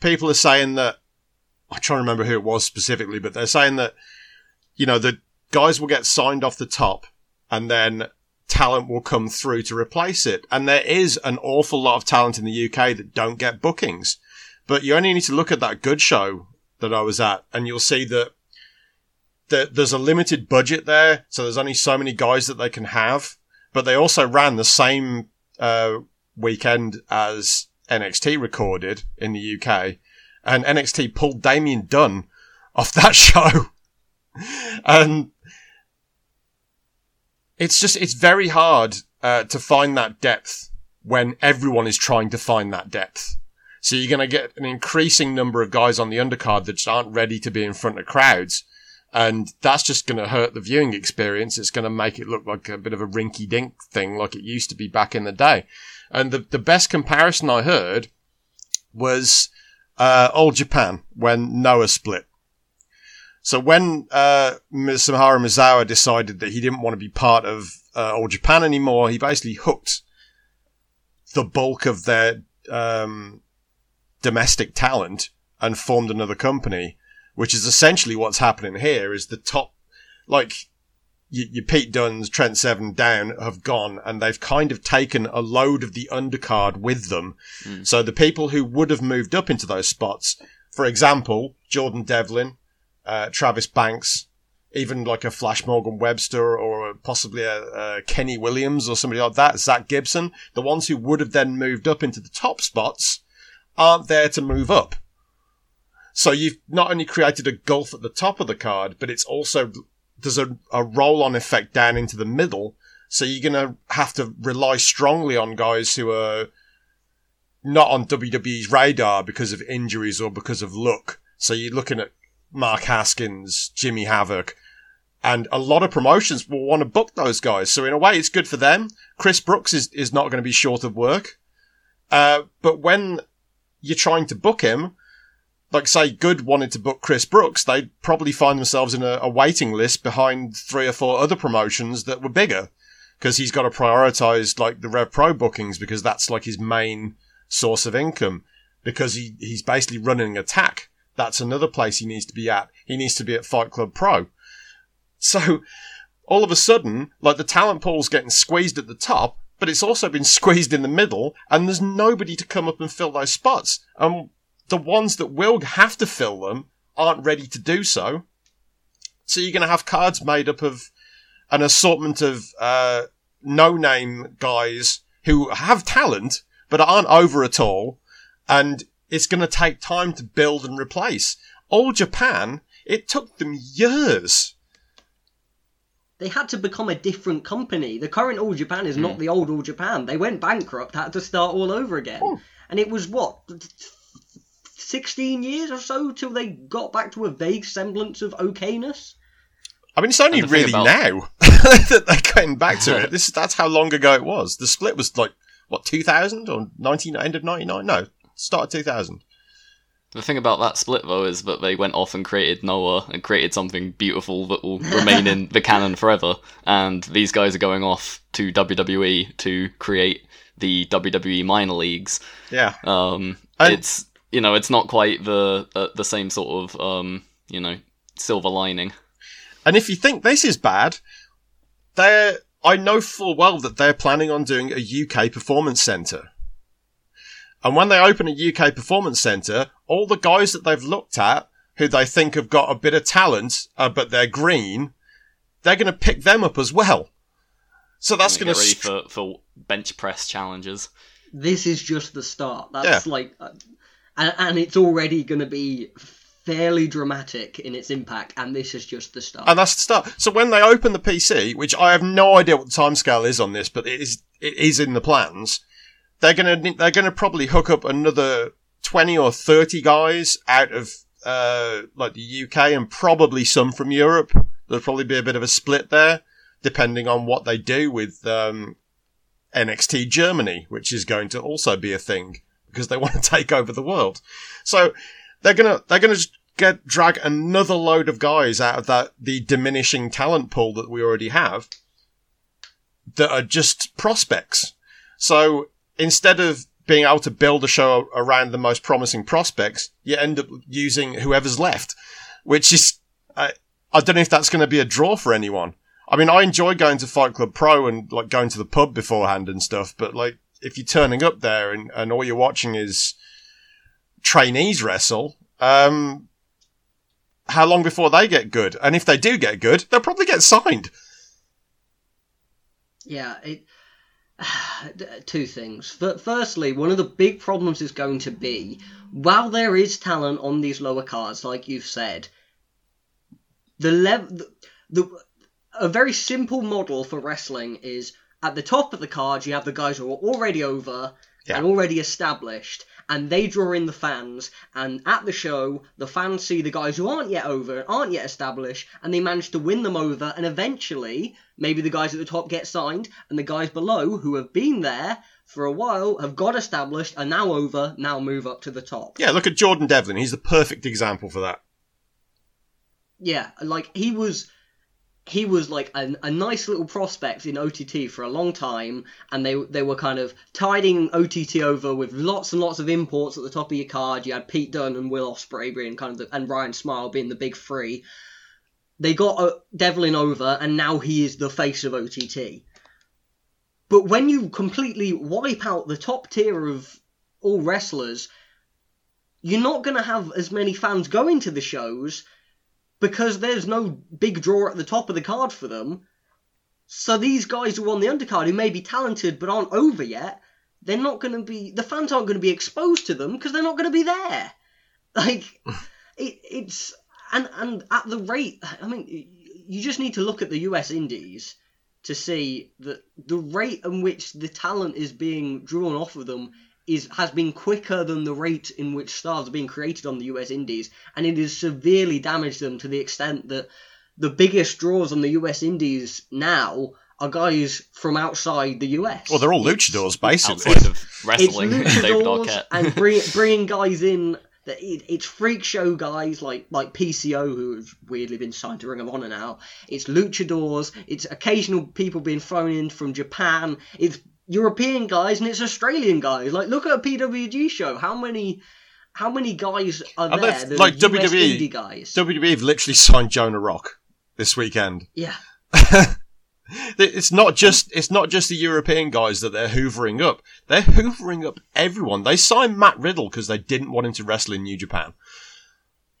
people are saying that I'm trying to remember who it was specifically, but they're saying that you know the guys will get signed off the top, and then talent will come through to replace it. And there is an awful lot of talent in the UK that don't get bookings, but you only need to look at that good show that I was at, and you'll see that there's a limited budget there, so there's only so many guys that they can have. But they also ran the same uh, weekend as NXT recorded in the UK, and NXT pulled Damien Dunn off that show, and it's just it's very hard uh, to find that depth when everyone is trying to find that depth. So you're going to get an increasing number of guys on the undercard that aren't ready to be in front of crowds. And that's just going to hurt the viewing experience. It's going to make it look like a bit of a rinky dink thing like it used to be back in the day. And the, the best comparison I heard was, uh, All Japan when Noah split. So when, uh, Mitsuharu Misawa decided that he didn't want to be part of, uh, All Japan anymore, he basically hooked the bulk of their, um, domestic talent and formed another company which is essentially what's happening here is the top, like, your, your Pete Dunne's, Trent Seven down have gone and they've kind of taken a load of the undercard with them. Mm. So the people who would have moved up into those spots, for example, Jordan Devlin, uh, Travis Banks, even like a Flash Morgan Webster or possibly a, a Kenny Williams or somebody like that, Zach Gibson, the ones who would have then moved up into the top spots aren't there to move up. So you've not only created a gulf at the top of the card, but it's also there's a, a roll on effect down into the middle. So you're going to have to rely strongly on guys who are not on WWE's radar because of injuries or because of luck. So you're looking at Mark Haskins, Jimmy Havoc, and a lot of promotions will want to book those guys. So in a way, it's good for them. Chris Brooks is, is not going to be short of work. Uh, but when you're trying to book him, like say Good wanted to book Chris Brooks, they'd probably find themselves in a, a waiting list behind three or four other promotions that were bigger. Because he's got to prioritize like the Rev Pro bookings because that's like his main source of income. Because he, he's basically running attack. That's another place he needs to be at. He needs to be at Fight Club Pro. So all of a sudden, like the talent pool's getting squeezed at the top, but it's also been squeezed in the middle, and there's nobody to come up and fill those spots. And the ones that will have to fill them aren't ready to do so. So you're going to have cards made up of an assortment of uh, no-name guys who have talent but aren't over at all, and it's going to take time to build and replace. All Japan, it took them years. They had to become a different company. The current All Japan is Hmm. not the old All Japan. They went bankrupt, had to start all over again. Oh. And it was what? 16 years or so till they got back to a vague semblance of okayness? I mean, it's only And the thing really about- now that they're getting back to it. This that's how long ago it was. The split was like what 2000 or 19 end of 99? No, start of 2000. The thing about that split, though, is that they went off and created Noah and created something beautiful that will remain in the canon forever. And these guys are going off to WWE to create the WWE minor leagues. Yeah, Um, And- it's you know, it's not quite the uh, the same sort of um, you know silver lining. and if you think this is bad, they're I know full well that they're planning on doing a UK performance centre. And when they open a UK performance centre, all the guys that they've looked at, who they think have got a bit of talent, uh, but they're green, they're going to pick them up as well. So that's going to ready for, for bench press challenges. This is just the start. That's like, uh, and, and it's already going to be fairly dramatic in its impact, and this is just the start. and that's the start. So when they open the PC, which I have no idea what the timescale is on this, but it is it is in the plans. They're gonna they're gonna probably hook up another twenty or thirty guys out of uh, like the UK and probably some from Europe. There'll probably be a bit of a split there, depending on what they do with um, NXT Germany, which is going to also be a thing because they want to take over the world. So they're gonna they're gonna get drag another load of guys out of that the diminishing talent pool that we already have that are just prospects. So instead of being able to build a show around the most promising prospects, you end up using whoever's left, which is I I don't know if that's going to be a draw for anyone. I mean, I enjoy going to Fight Club Pro and like going to the pub beforehand and stuff, but like if you're turning up there and, and all you're watching is trainees wrestle, um, how long before they get good? And if they do get good, they'll probably get signed. Yeah, it. Two things. Firstly, one of the big problems is going to be while there is talent on these lower cards, like you've said, the level, the, the a very simple model for wrestling is at the top of the card you have the guys who are already over Yeah. and already established, and they draw in the fans. And at the show, the fans see the guys who aren't yet over aren't yet established, and they manage to win them over. And eventually, maybe the guys at the top get signed, and the guys below who have been there for a while have got established, are now over, now move up to the top. Yeah, look at Jordan Devlin. He's the perfect example for that. Yeah, like he was he was like a, a nice little prospect in OTT for a long time, and they they were kind of tiding OTT over with lots and lots of imports at the top of your card. You had Pete Dunne and Will Ospreay being kind of the, and Ryan Smile being the big three. They got uh, Devlin over, and now he is the face of OTT. But when you completely wipe out the top tier of all wrestlers, you're not going to have as many fans going to the shows because there's no big draw at the top of the card for them. So these guys who are on the undercard who may be talented but aren't over yet, they're not going to be the fans aren't going to be exposed to them because they're not going to be there. Like it, it's and and at the rate, I mean, you just need to look at the U.S. Indies to see that the rate in which the talent is being drawn off of them is has been quicker than the rate in which stars are being created on the US Indies, and it has severely damaged them to the extent that the biggest draws on the US Indies now are guys from outside the US. Well, they're all luchadors, basically. Outside of It's wrestling, David luchadors Arquette. and bring, bringing guys in. That it, it's freak show guys like like PCO who have weirdly been signed to Ring of Honor now. It's luchadors. It's occasional people being thrown in from Japan. It's European guys and it's Australian guys. Like look at a PWG show. How many how many guys are And there? they've- that like are US WWE indie guys. WWE have literally signed Jonah Rock this weekend. yeah. It's not just it's not just the European guys that they're hoovering up. They're hoovering up everyone. They signed Matt Riddle because they didn't want him to wrestle in New Japan.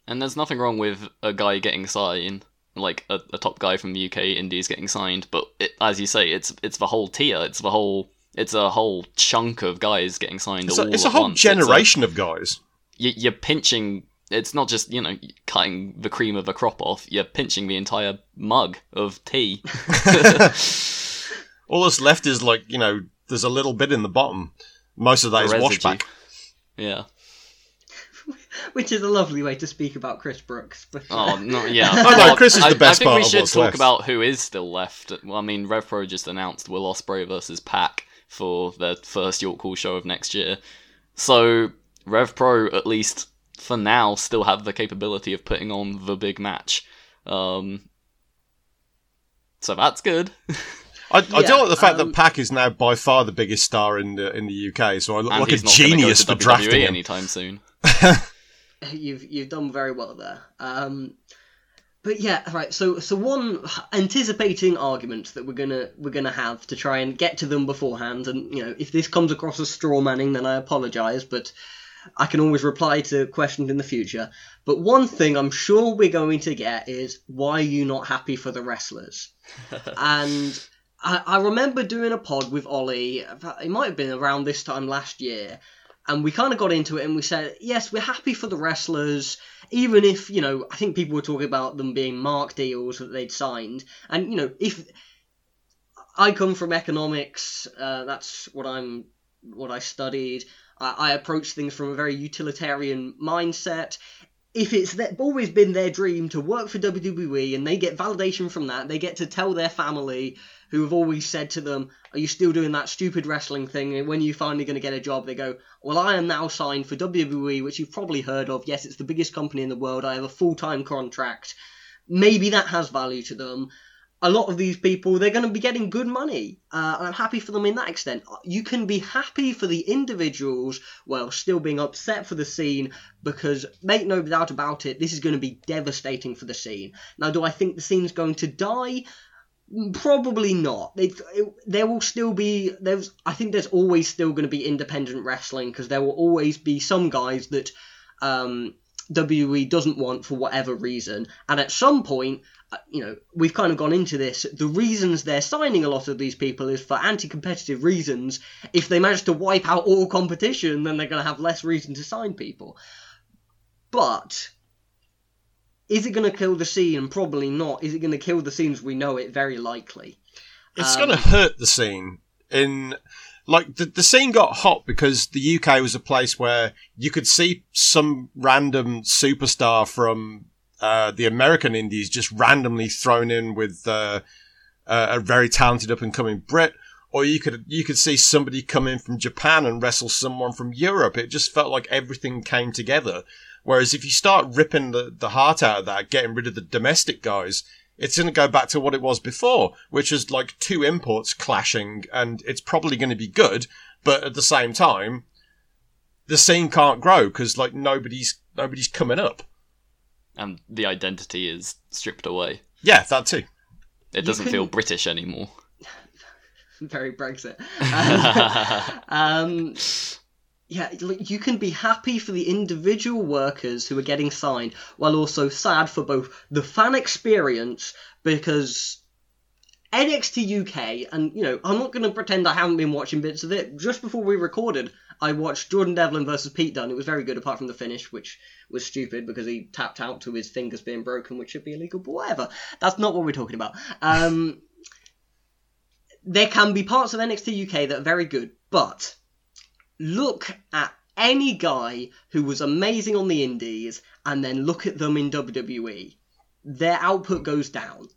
And there's nothing wrong with a guy getting signed, like a, a top guy from the UK Indies getting signed. But it, as you say, it's it's the whole tier. It's the whole it's a whole chunk of guys getting signed It's all a, it's a whole once. It's a- generation of guys. you, you're pinching. It's not just you know cutting the cream of a crop off. You're pinching the entire mug of tea. All that's left is like you know, there's a little bit in the bottom. Most of that is The washback. yeah. Which is a lovely way to speak about Chris Brooks. But, Oh no, yeah. Oh, no, Chris is the I, best I think part we should talk left. about who is still left. Well, I mean, RevPro just announced Will Ospreay versus Pac for their first York Hall show of next year. So RevPro, at least for now, still have the capability of putting on the big match. Um, so that's good. I, I Yeah, do like the fact um, that Pac is now by far the biggest star in the in the UK. So I look like a he's not gonna genius go for to drafting WWE him. anytime soon. you've you've done very well there. Um, but yeah, right. So so one anticipating argument that we're gonna we're gonna have to try and get to them beforehand, and you know if this comes across as straw manning, then I apologise. But I can always reply to questions in the future. But one thing I'm sure we're going to get is why are you not happy for the wrestlers? and I, I remember doing a pod with Ollie. It might have been around this time last year, and we kind of got into it and we said, yes, we're happy for the wrestlers, even if you know, I think people were talking about them being mark deals that they'd signed, and you know, if I come from economics, uh, that's what I'm, what I studied. I, I approach things from a very utilitarian mindset if it's always been their dream to work for WWE and they get validation from that, they get to tell their family who have always said to them, Are you still doing that stupid wrestling thing? And when are you finally going to get a job? They go, Well, I am now signed for WWE, which you've probably heard of. Yes, it's the biggest company in the world. I have a full time contract. Maybe that has value to them a lot of these people they're going to be getting good money uh, and i'm happy for them in that extent you can be happy for the individuals while still being upset for the scene because make no doubt about it this is going to be devastating for the scene now do i think the scene's going to die probably not it, there will still be there's i think there's always still going to be independent wrestling because there will always be some guys that um, WWE doesn't want for whatever reason. And at some point, uh, you know, we've kind of gone into this. The reasons they're signing a lot of these people is for anti-competitive reasons. If they manage to wipe out all competition, then they're going to have less reason to sign people. But is it going to kill the scene? Probably not. Is it going to kill the scenes? we know it? Very likely. It's um, going to hurt the scene in like the, the scene got hot because the UK was a place where you could see some random superstar from uh, the American indies just randomly thrown in with uh, a very talented up and coming Brit, or you could you could see somebody come in from Japan and wrestle someone from Europe. It just felt like everything came together. Whereas if you start ripping the, the heart out of that, getting rid of the domestic guys, it's going to go back to what it was before, which is like two imports clashing, and it's probably going to be good, but at the same time, the scene can't grow because like nobody's nobody's coming up and the identity is stripped away. Yeah, that too. It doesn't can... feel British anymore. Very Brexit. um, yeah, you can be happy for the individual workers who are getting signed, while also sad for both the fan experience because NXT UK, and you know, I'm not going to pretend I haven't been watching bits of it. Just before we recorded, I watched Jordan Devlin versus Pete Dunne. It was very good, apart from the finish, which was stupid because he tapped out to his fingers being broken, which should be illegal. But whatever, that's not what we're talking about. Um, there can be parts of NXT UK that are very good, but look at any guy who was amazing on the Indies and then look at them in WWE. Their output goes down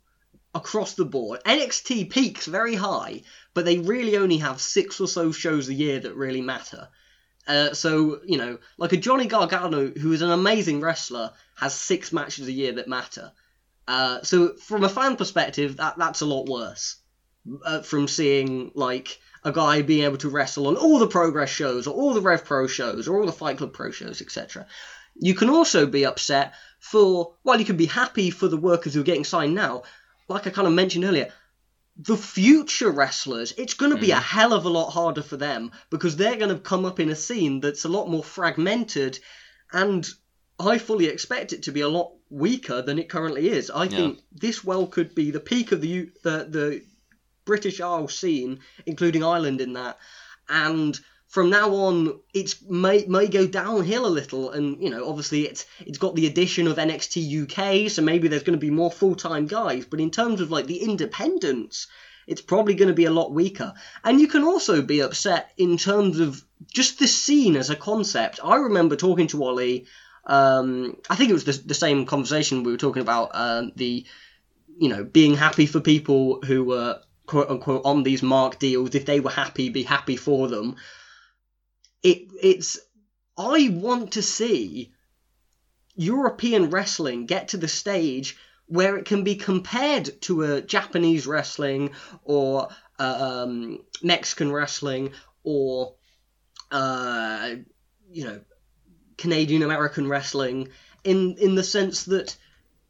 across the board. NXT peaks very high, but they really only have six or so shows a year that really matter. Uh, so, you know, like a Johnny Gargano, who is an amazing wrestler, has six matches a year that matter. Uh, so, from a fan perspective, that that's a lot worse. Uh, from seeing, like, a guy being able to wrestle on all the Progress shows, or all the Rev Pro shows, or all the Fight Club Pro shows, etc. You can also be upset for, while you can be happy for the workers who are getting signed now, like I kind of mentioned earlier, the future wrestlers, it's going to be mm. a hell of a lot harder for them because they're going to come up in a scene that's a lot more fragmented and I fully expect it to be a lot weaker than it currently is. I yeah. think this well could be the peak of the the, the British Isle scene, including Ireland in that, and from now on it's may may go downhill a little. And you know obviously it's it's got the addition of NXT UK so maybe there's going to be more full-time guys. But in terms of like the independents it's probably going to be a lot weaker. And you can also be upset in terms of just the scene as a concept. I remember talking to Ollie um, I think it was the, the same conversation we were talking about uh, the you know being happy for people who were quote unquote on these mark deals if they were happy be happy for them. It it's I want to see European wrestling get to the stage where it can be compared to a Japanese wrestling or uh, um, Mexican wrestling or uh, you know Canadian American wrestling in in the sense that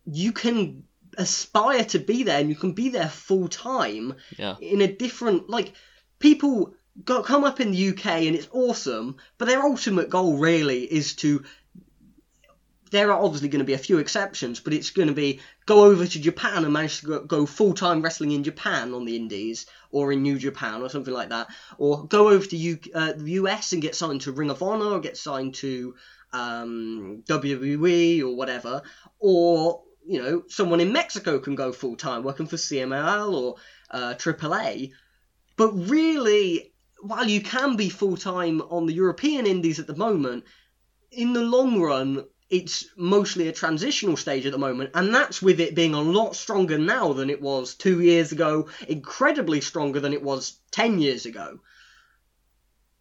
you can aspire to be there and you can be there full time yeah. in a different like people got come up in the UK and it's awesome, but their ultimate goal really is to. There are obviously going to be a few exceptions, but it's going to be go over to Japan and manage to go, go full time wrestling in Japan on the Indies or in New Japan or something like that, or go over to U, uh, the US and get signed to Ring of Honor or get signed to um, WWE or whatever, or you know someone in Mexico can go full time working for CMLL or uh, AAA, but really while you can be full time on the European indies at the moment, in the long run, it's mostly a transitional stage at the moment, and that's with it being a lot stronger now than it was two years ago, incredibly stronger than it was ten years ago.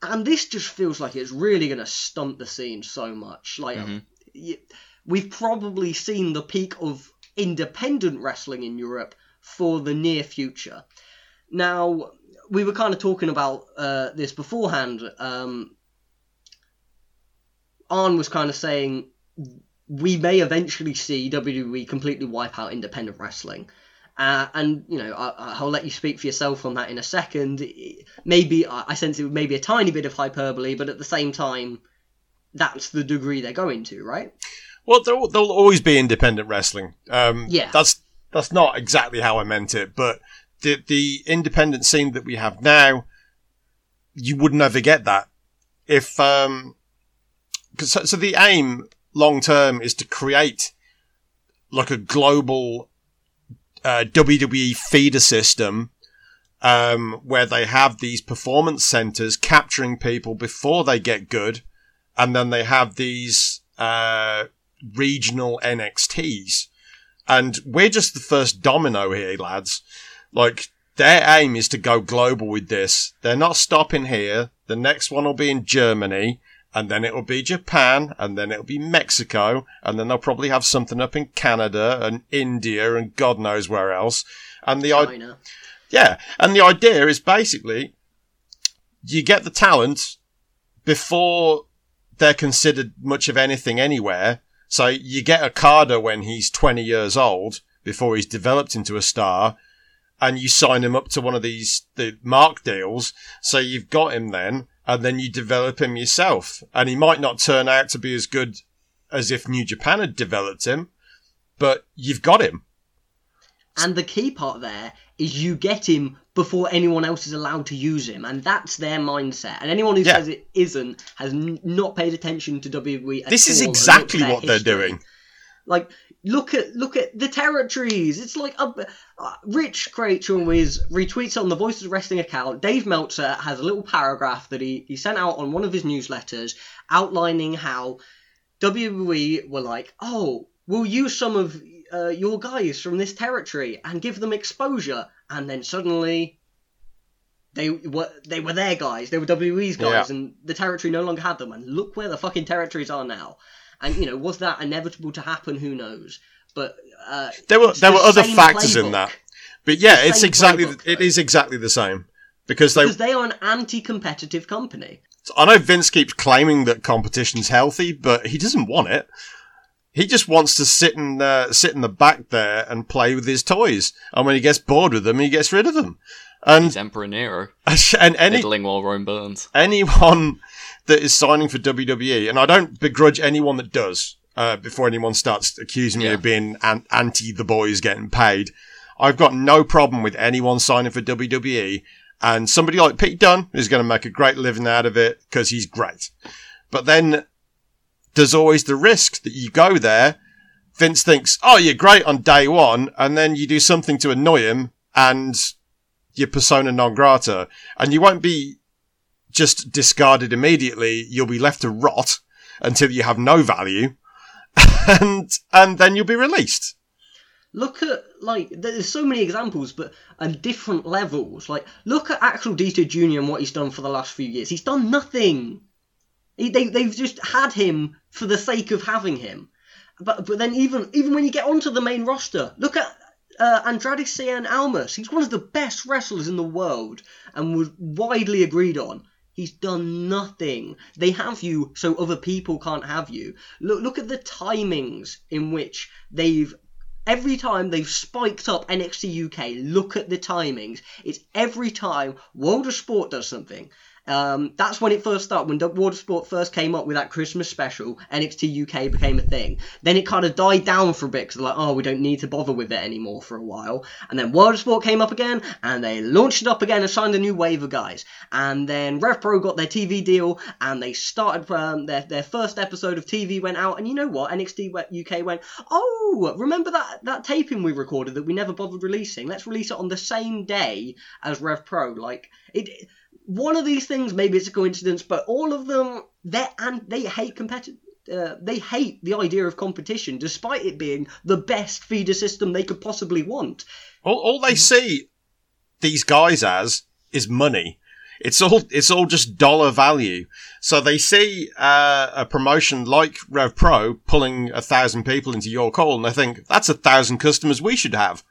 And this just feels like it's really going to stunt the scene so much. Like, Mhm. We've probably seen the peak of independent wrestling in Europe for the near future. Now, we were kind of talking about uh, this beforehand. Um, Arn was kind of saying we may eventually see WWE completely wipe out independent wrestling. Uh, and you know, I, I'll let you speak for yourself on that in a second. Maybe I I sense it may be a tiny bit of hyperbole, but at the same time, that's the degree they're going to, right? Well, there'll, there'll always be independent wrestling. Um, Yeah. That's that's not exactly how I meant it, but the the independent scene that we have now, you would never get that if um, cause, so, so the aim long term is to create like a global uh, WWE feeder system um, where they have these performance centers capturing people before they get good, and then they have these uh, regional NXTs. And we're just the first domino here, lads. Like, their aim is to go global with this. They're not stopping here. The next one will be in Germany, and then it will be Japan, and then it'll be Mexico, and then they'll probably have something up in Canada and India and God knows where else. And the yeah, and the idea is basically you get the talent before they're considered much of anything anywhere. So you get a Okada when he's 20 years old before he's developed into a star and you sign him up to one of these the mark deals. So you've got him then and then you develop him yourself and he might not turn out to be as good as if New Japan had developed him, but you've got him. And the key part there is you get him before anyone else is allowed to use him, and that's their mindset. And anyone who Yeah. says it isn't has n- not paid attention to WWE. This is exactly what they're doing. Like, look at look at the territories. It's like uh, uh, Rich Kraetsch always retweets on the Voices of Wrestling account. Dave Meltzer has a little paragraph that he, he sent out on one of his newsletters outlining how WWE were like, oh, we'll use some of uh, your guys from this territory and give them exposure, and then suddenly. They were they were their guys. They were WWE's guys, Yeah. and the territory no longer had them. And look where the fucking territories are now. And you know, was that inevitable to happen? Who knows? But uh, There were there the were other factors in that, but yeah, the it's exactly playbook, it is exactly the same because they. because they are an anti-competitive company. I know Vince keeps claiming that competition's healthy, but he doesn't want it. He just wants to sit and uh, sit in the back there and play with his toys, and when he gets bored with them, he gets rid of them. And He's Emperor Nero, and any fiddling while Rome burns. anyone that is signing for WWE, and I don't begrudge anyone that does, uh, before anyone starts accusing me Yeah. of being an- anti the boys getting paid. I've got no problem with anyone signing for WWE, and somebody like Pete Dunne is going to make a great living out of it because he's great. But then there's always the risk that you go there, Vince thinks, oh, you're great on day one, and then you do something to annoy him, and you're persona non grata, and you won't be just discarded immediately. You'll be left to rot until you have no value, and and then you'll be released. Look at like there's so many examples, but on different levels. Like look at Axel Dieter Jr. and what he's done for the last few years. He's done nothing. He, they they've just had him for the sake of having him. But but then even even when you get onto the main roster, look at uh, Andrade Cien Almas. He's one of the best wrestlers in the world and was widely agreed on. He's done nothing. They have you so other people can't have you. Look look at the timings in which they've every time they've spiked up NXT UK, look at the timings. It's every time World of Sport does something. Um, that's when it first started. When World of Sport first came up with that Christmas special, NXT UK became a thing. Then it kind of died down for a bit because like, oh, we don't need to bother with it anymore for a while. And then World Sport came up again, and they launched it up again and signed a new wave of guys. And then RevPro got their TV deal, and they started um, their their first episode of TV went out. And you know what? NXT UK went, oh, remember that that taping we recorded that we never bothered releasing? Let's release it on the same day as RevPro. Like it one of these things, maybe it's a coincidence, but all of them, they and they hate competitive. Uh, they hate the idea of competition, despite it being the best feeder system they could possibly want. All, all they see these guys as is money. It's all it's all just dollar value. So they see uh, a promotion like Rev Pro pulling a thousand people into York Hall, and they think that's a thousand customers we should have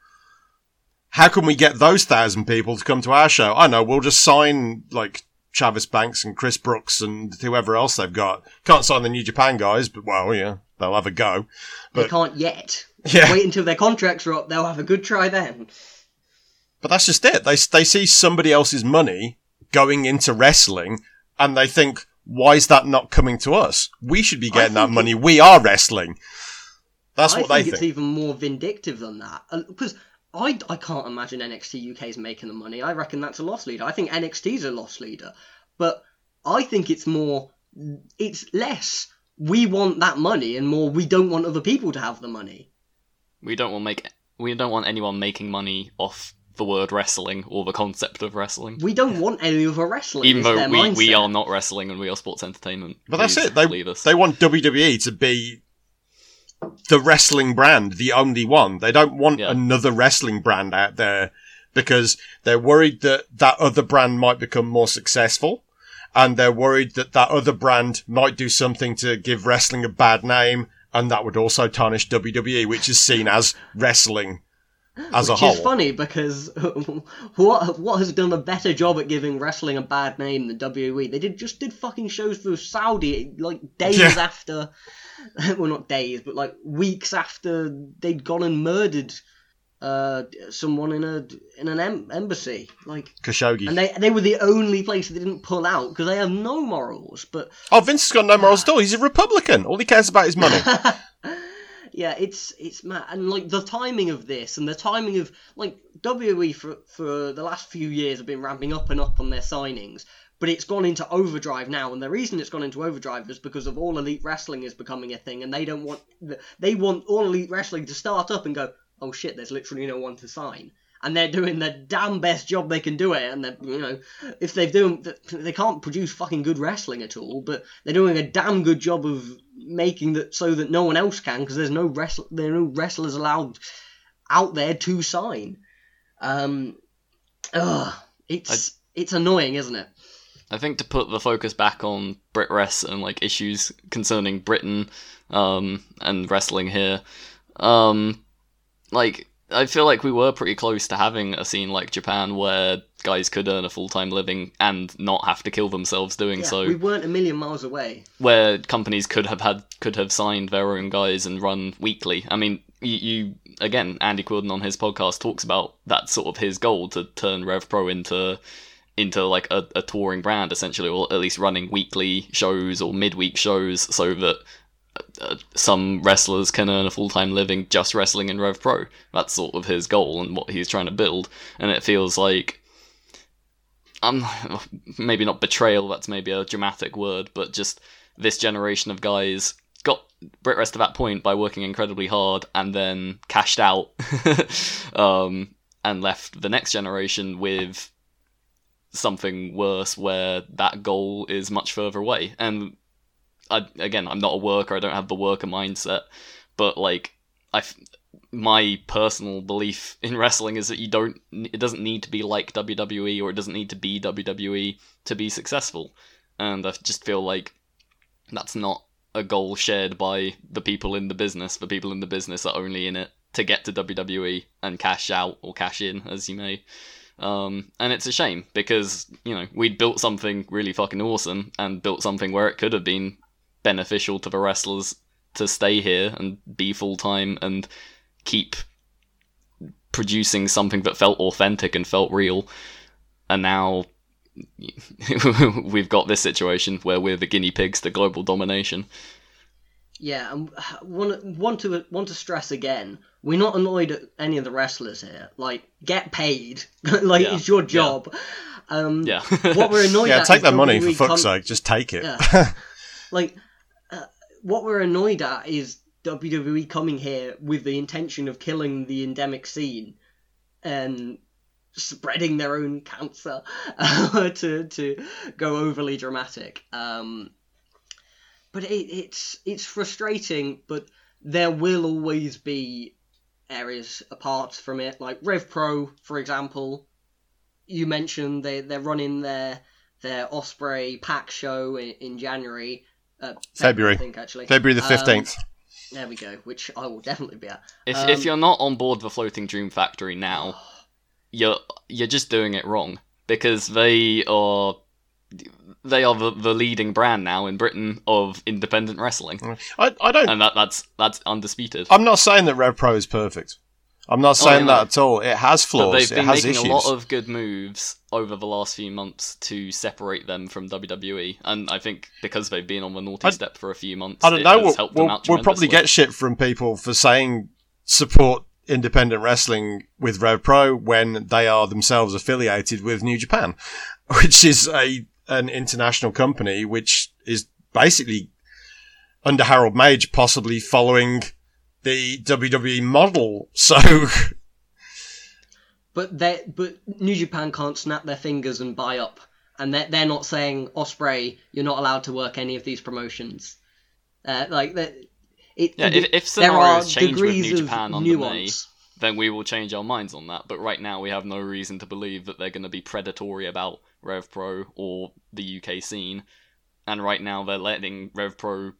how can we get those thousand people to come to our show? I know, we'll just sign like Travis Banks and Chris Brooks and whoever else they've got. Can't sign the New Japan guys, but well, yeah, they'll have a go. But, they can't yet. Yeah. Wait until their contracts are up, they'll have a good try then. But that's just it. They, they see somebody else's money going into wrestling and they think, why is that not coming to us? We should be getting that money. It, we are wrestling. That's what I they think. It's even more vindictive than that. Uh, because I, I can't imagine NXT UK is making the money. I reckon that's a loss leader. I think NXT's a loss leader. But I think it's more, it's less we want that money and more we don't want other people to have the money. We don't want make we don't want anyone making money off the word wrestling or the concept of wrestling. We don't want any other wrestling. Even though we, mindset. we are not wrestling and we are sports entertainment. But that's it. They, they want WWE to be the wrestling brand, the only one. They don't want yeah. another wrestling brand out there because they're worried that that other brand might become more successful and they're worried that that other brand might do something to give wrestling a bad name and that would also tarnish WWE, which is seen as wrestling as Which a whole. is funny because what what has done a better job at giving wrestling a bad name than WWE? They did just did fucking shows for Saudi like days yeah. after well, not days, but like weeks after they'd gone and murdered uh, someone in a in an em- embassy, like Khashoggi, and they they were the only place that didn't pull out because they have no morals. But oh, Vince has got no morals at all. He's a Republican. All he cares about is money. Yeah, it's it's mad, and like the timing of this and the timing of like WWE for for the last few years have been ramping up and up on their signings but it's gone into overdrive now and the reason it's gone into overdrive is because of all elite wrestling is becoming a thing and they don't want they want all elite wrestling to start up and go oh shit there's literally no one to sign. And they're doing the damn best job they can do it and they you know if they've doing they can't produce fucking good wrestling at all but they're doing a damn good job of making that so that no one else can because there's no wrestle there are no wrestlers allowed out there to sign. Um ugh, it's I... it's annoying isn't it? I think to put the focus back on Brit Rest and like issues concerning Britain um, and wrestling here, um, like I feel like we were pretty close to having a scene like Japan where guys could earn a full time living and not have to kill themselves doing yeah, so. We weren't a million miles away. Where companies could have had could have signed their own guys and run weekly. I mean, you, you again, Andy Quildan on his podcast talks about that sort of his goal to turn Rev Pro into into like a, a touring brand essentially, or at least running weekly shows or midweek shows, so that some wrestlers can earn a full time living just wrestling in Rev Pro. That's sort of his goal and what he's trying to build. And it feels like, um, maybe not betrayal. That's maybe a dramatic word, but just this generation of guys got Brit Rest to that point by working incredibly hard and then cashed out, um, and left the next generation with something worse where that goal is much further away. And I, again, I'm not a worker. I don't have the worker mindset, but like I, my personal belief in wrestling is that you don't. It doesn't need to be like WWE or it doesn't need to be WWE to be successful. And I just feel like that's not a goal shared by the people in the business. The people in the business are only in it to get to WWE and cash out or cash in, as you may. Um, and it's a shame because, you know, we'd built something really fucking awesome and built something where it could have been beneficial to the wrestlers to stay here and be full time and keep producing something that felt authentic and felt real. And now we've got this situation where we're the guinea pigs to global domination. Yeah, and want want to want to stress again. We're not annoyed at any of the wrestlers here. Like, get paid. like, Yeah, it's your yeah. job. Um, Yeah. what we're annoyed Yeah, at Yeah, take is that money for fuck's con- sake. Just take it. Yeah. like what we're annoyed at is WWE coming here with the intention of killing the endemic scene and spreading their own cancer uh, to to go overly dramatic. Um, but it, it's it's frustrating. But there will always be areas apart from it, like Rev Pro, for example. You mentioned they they're running their their Ospreay Pac show in, in January. Uh, February. I think actually February the Um, fifteenth. there we go, which I will definitely be at. If Um, if you're not on board the floating dream factory now, you're you're just doing it wrong because they are they are the, the leading brand now in Britain of independent wrestling, I, I don't. and that that's that's undisputed. I'm not saying that Rev Pro is perfect. I'm not oh, saying yeah, that at all. It has flaws. they've It been has making issues. a lot of good moves over the last few months to separate them from WWE, and I think because they've been on the naughty I- step for a few months, I don't know. We'll, helped them we'll, out we'll probably get shit from people for saying support independent wrestling with Rev Pro when they are themselves affiliated with New Japan, which is a an international company which is basically under Harold Meij, possibly following the WWE model. So But they but New Japan can't snap their fingers and buy up, and they're they're not saying Ospreay, you're not allowed to work any of these promotions. Uh, like that. It, Yeah, if, if there are scenarios change with degrees New of Japan under Meij, nuance. then we will change our minds on that. But right now, we have no reason to believe that they're going to be predatory about Rev Pro or the UK scene. And right now, they're letting Rev Pro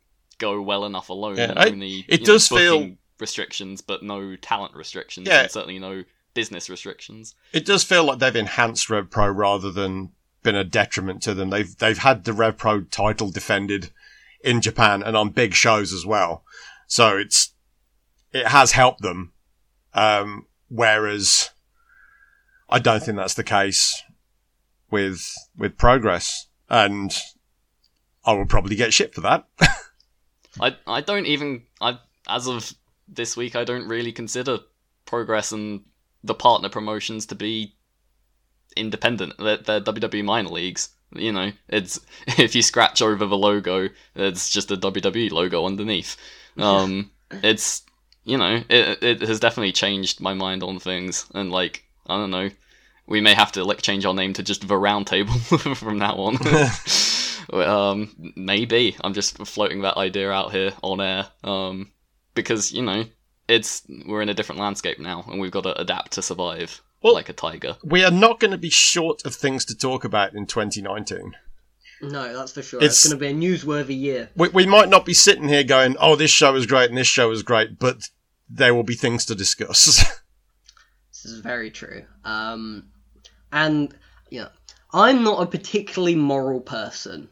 go well enough alone. Yeah, I- only, it you know, does feel- restrictions, but no talent restrictions, Yeah. and certainly no business restrictions. it does feel like they've enhanced Rev Pro rather than been a detriment to them. They've they've had the Rev Pro title defended in Japan and on big shows as well. So it's it has helped them. Um, whereas I don't think that's the case with with Progress, and I will probably get shit for that. I I don't even I as of this week I don't really consider Progress and the partner promotions to be independent. They're, they're WWE minor leagues. You know, it's if you scratch over the logo, it's just a WWE logo underneath. Um, it's you know, it it has definitely changed my mind on things, and like I don't know, we may have to like change our name to just the Round Table from now on. um, maybe I'm just floating that idea out here on air. Um, because you know, it's we're in a different landscape now, and we've got to adapt to survive Well- like a tiger. we are not going to be short of things to talk about in 2019. No, that's for sure. It's- It's, going to be a newsworthy year. we, we might not be sitting here going, "Oh, this show is great and this show is great," but there will be things to discuss. This is very true. Um, and you know, I'm not a particularly moral person.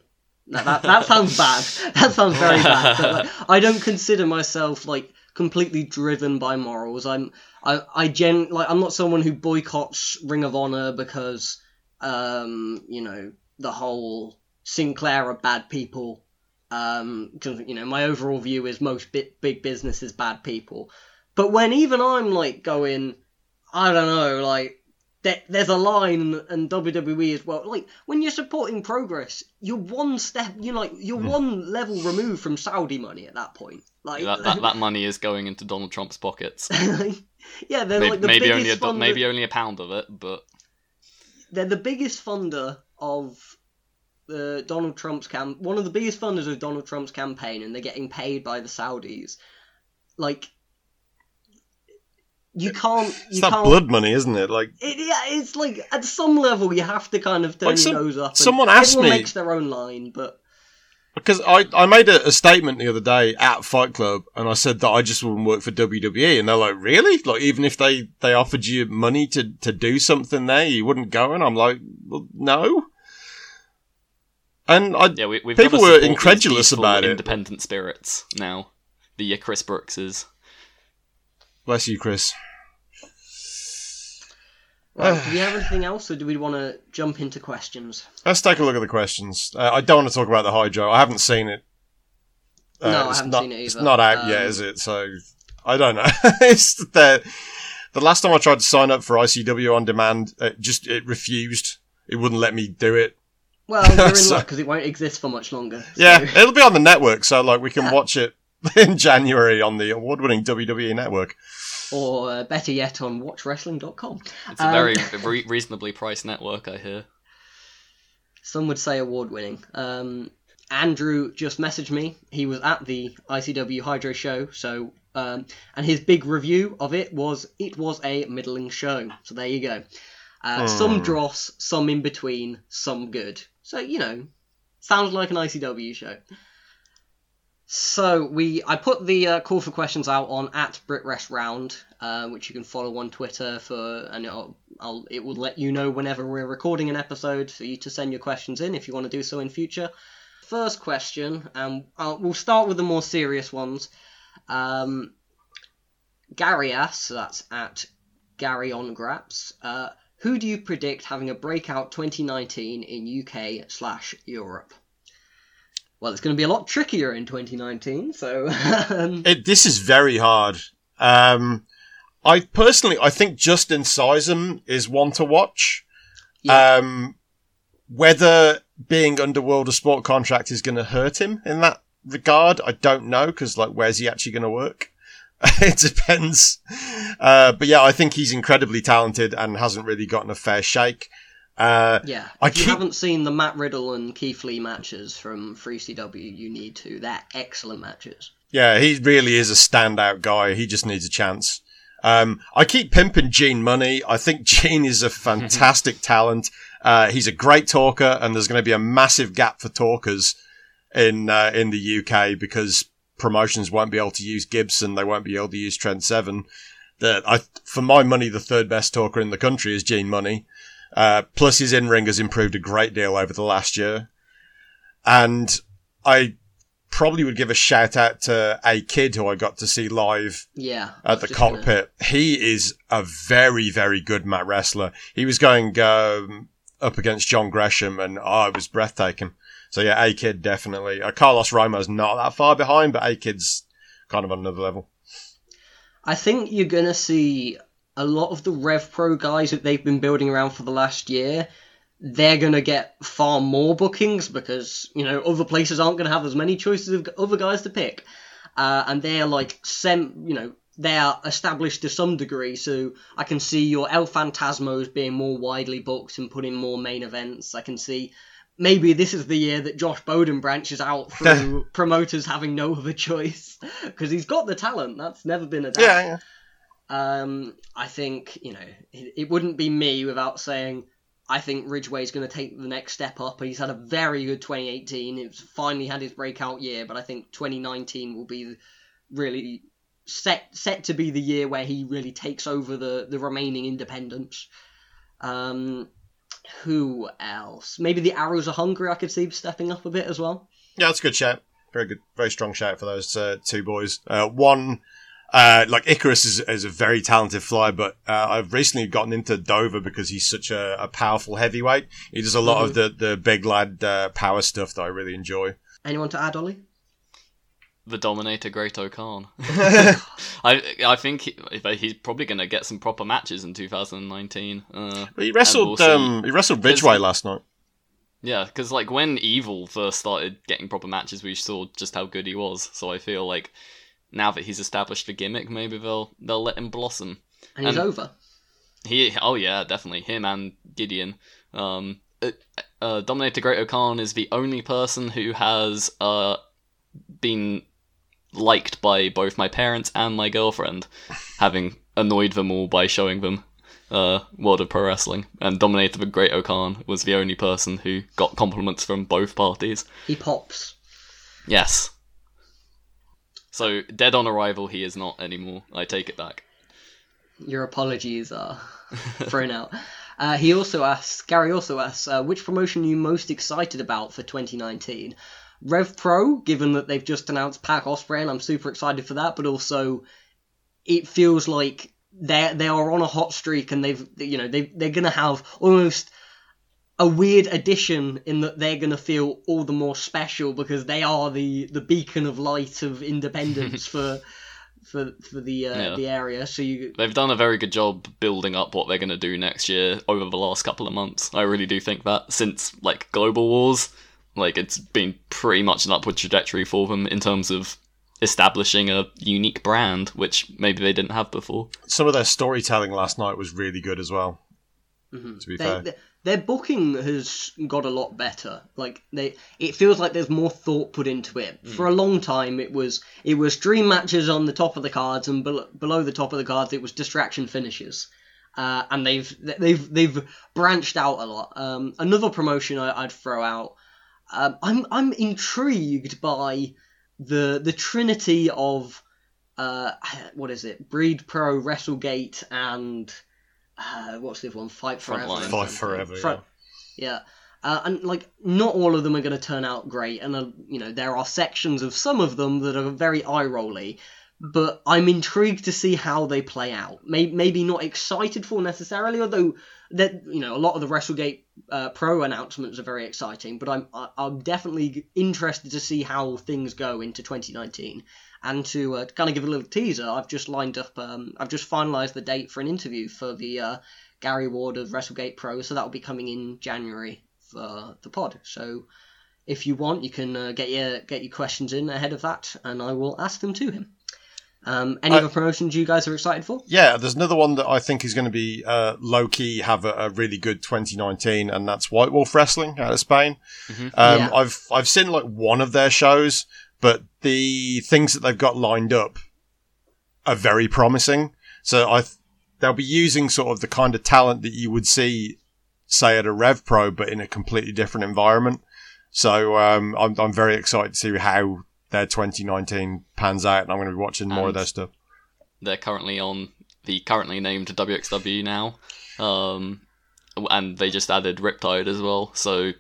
Now, that that sounds bad. That sounds very bad. But, like, I don't consider myself like completely driven by morals. I'm I I gen like I'm not someone who boycotts Ring of Honor because um you know the whole Sinclair are bad people. Um, 'cause, you know my overall view is most bi- big business is bad people. But when even I'm like going, I don't know, like there, there's a line and WWE as well. Like when you're supporting progress, you're one step, you're like you're one level removed from Saudi money at that point. Like That, that that money is going into Donald Trump's pockets. yeah, they're maybe like the maybe biggest only a funder, maybe only a pound of it, but they're the biggest funder of uh, Donald Trump's camp. one of the biggest funders of Donald Trump's campaign, and they're getting paid by the Saudis. Like you can't, you it's that can't. blood money, isn't it? Like, It, yeah, it's like at some level you have to kind of turn Like some- your nose up. and someone asked everyone me- makes their own line, but because I, I made a, a statement the other day at Fight Club, and I said that I just wouldn't work for WWE, and they're like, "Really? Like, even if they they offered you money to to do something there, you wouldn't go?" And I'm like, "Well, no." And I, yeah, we, we've People were incredulous about it. Independent spirits now. The Chris Brookses. Bless you, Chris. Right, do we have anything else, or do we want to jump into questions? Let's take a look at the questions. Uh, I don't want to talk about the Hydro. I haven't seen it. Uh, No, I it's haven't not, seen it either. It's not out yet, Um, is it? So I don't know. it's the the last time I tried to sign up for ICW on demand, it just it refused. It wouldn't let me do it. Well, you're in So- luck because it won't exist for much longer. so- Yeah, it'll be on the network, so like we can Yeah. watch it in January on the award-winning WWE network. Or uh, better yet, on WatchWrestling.com. It's a Um, very re- reasonably priced network, I hear. Some would say award winning. Um, Andrew just messaged me. He was at the ICW Hydro show, so um, and his big review of it was it was a middling show. So there you go. Uh, Some Hmm. dross, some in between, some good. So you know, sounds like an ICW show. So we, I put the uh, call for questions out on at BritRest Round, uh, which you can follow on Twitter for, and it'll, I'll, it will let you know whenever we're recording an episode for you to send your questions in if you want to do so in future. First question, and uh, we'll start with the more serious ones. Um, Gary asks, so that's at Gary on Graps. Uh, who do you predict having a breakout 2019 in UK slash Europe? Well, it's going to be a lot trickier in 2019, so um, It, this is very hard. Um, I personally, I think Justin Sysum is one to watch. Yeah. Um, whether being Underworld a sport contract is going to hurt him in that regard, I don't know because like, where's he actually going to work? it depends. Uh, but yeah, I think he's incredibly talented and hasn't really gotten a fair shake. Uh, yeah. I If you keep- haven't seen the Matt Riddle and Keith Lee matches from Free CW, you need to. They're excellent matches. Yeah, he really is a standout guy. He just needs a chance. Um, I keep pimping Gene Money. I think Gene is a fantastic talent. Uh, he's a great talker, and there's going to be a massive gap for talkers in uh, in the UK because promotions won't be able to use Gibson. They won't be able to use Trent Seven. That I, for my money, the third best talker in the country is Gene Money. Uh, plus, his in ring has improved a great deal over the last year, and I probably would give a shout out to A-Kid who I got to see live Yeah. At the just gonna- cockpit. He is a very, very good mat wrestler. He was going um, up against John Gresham, and oh, it was breathtaking. So yeah, A-Kid definitely. Uh, Carlos Romo's not that far behind, but A-Kid's kind of on another level. I think you're going to see a lot of the Rev Pro guys that they've been building around for the last year. They're going to get far more bookings because, you know, other places aren't going to have as many choices of other guys to pick. Uh, and they're like, sem- you know, they are established to some degree. So I can see your El Phantasmos being more widely booked and putting more main events. I can see maybe this is the year that Josh Bodom branches out through promoters having no other choice because he's got the talent. That's never been a doubt. Yeah, yeah. Um, I think you know it, it wouldn't be me without saying I think Ridgeway's going to take the next step up. He's had a very good 2018. He's finally had his breakout year, but I think 2019 will be really set set to be the year where he really takes over the the remaining independents. Um, who else? Maybe the Arrows of Hungary. I could see stepping up a bit as well. Yeah, that's a good shout. Very good, very strong shout for those uh, two boys. Uh, one, uh, like Icarus is, is a very talented flyer, but uh, I've recently gotten into Dover because he's such a, a powerful heavyweight. He does a lot of the, the big lad uh, power stuff that I really enjoy. Anyone to add, Ollie? The Dominator Great Khan. I I think he, he's probably going to get some proper matches in 2019. Uh, But he wrestled, we'll um, he wrestled Ridgeway last night. yeah, because like when Evil first started getting proper matches, we saw just how good he was. So I feel like now that he's established the gimmick, maybe they'll they'll let him blossom. And he's Um, over. He, oh yeah, definitely him and Gideon. Um, uh, uh, Dominator Great Khan is the only person who has uh been liked by both my parents and my girlfriend, having annoyed them all by showing them uh World of Pro Wrestling. And Dominator the Great Khan was the only person who got compliments from both parties. He pops. Yes. So dead on arrival, he is not anymore. I take it back. Your apologies are thrown out. Uh, he also asks, Gary also asks, uh, which promotion are you most excited about for 2019? Rev Pro, given that they've just announced Pac Ospreay, and I'm super excited for that, but also it feels like they they are on a hot streak and they've you know they they're gonna have almost a weird addition in that they're gonna feel all the more special because they are the the beacon of light of independence for for for the uh, Yeah. the area. So you They've done a very good job building up what they're going to do next year over the last couple of months. I really do think that since like Global Wars, like it's been pretty much an upward trajectory for them in terms of establishing a unique brand, which maybe they didn't have before. Some of their storytelling last night was really good as well. To be they, fair, they- their booking has got a lot better. Like they, it feels like there's more thought put into it. For a long time, it was it was dream matches on the top of the cards, and below, below the top of the cards, it was distraction finishes. Uh, and they've they've they've branched out a lot. Um, another promotion I, I'd throw out. Um, I'm I'm intrigued by the the trinity of uh, what is it? Breed Pro, WrestleGate, and uh, what's the other one? Fight Forever. Frontline. Fight something. Forever, Front- yeah. Uh, and like, not all of them are going to turn out great, and uh, you know there are sections of some of them that are very eye rolly. But I'm intrigued to see how they play out. Maybe, maybe not excited for necessarily, although that you know a lot of the WrestleGate uh, Pro announcements are very exciting. But I'm I- I'm definitely interested to see how things go into 2019. And to uh, kind of give a little teaser, I've just lined up. Um, I've just finalised the date for an interview for the uh, Gary Ward of WrestleGate Pro, so that will be coming in January for the pod. So if you want, you can uh, get your get your questions in ahead of that, and I will ask them to him. Um, any I- other promotions you guys are excited for? yeah, there's another one that I think is going to be uh, low key, have a, a really good 2019, and that's White Wolf Wrestling out of Spain. Um, Yeah. I've I've seen like one of their shows, but the things that they've got lined up are very promising. So I th- they'll be using sort of the kind of talent that you would see, say, at a Rev Pro, but in a completely different environment. So um, I'm I'm very excited to see how their 2019 pans out, and I'm going to be watching more of their stuff. They're currently on the currently named WXW now, um, and they just added Riptide as well. So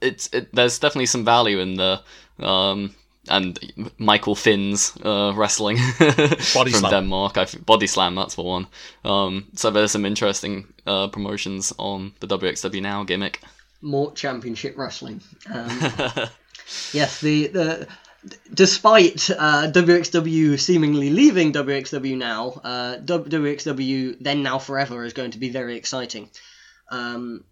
it's it, there's definitely some value in the um, and Michael Finn's uh, wrestling Body from Slam. Denmark. I th- Body Slam, that's the one. Um, so there's some interesting uh, promotions on the WXW now gimmick. More championship wrestling. Um, yes, the the despite uh, WXW seemingly leaving WXW now, uh, WXW then now forever is going to be very exciting. Um,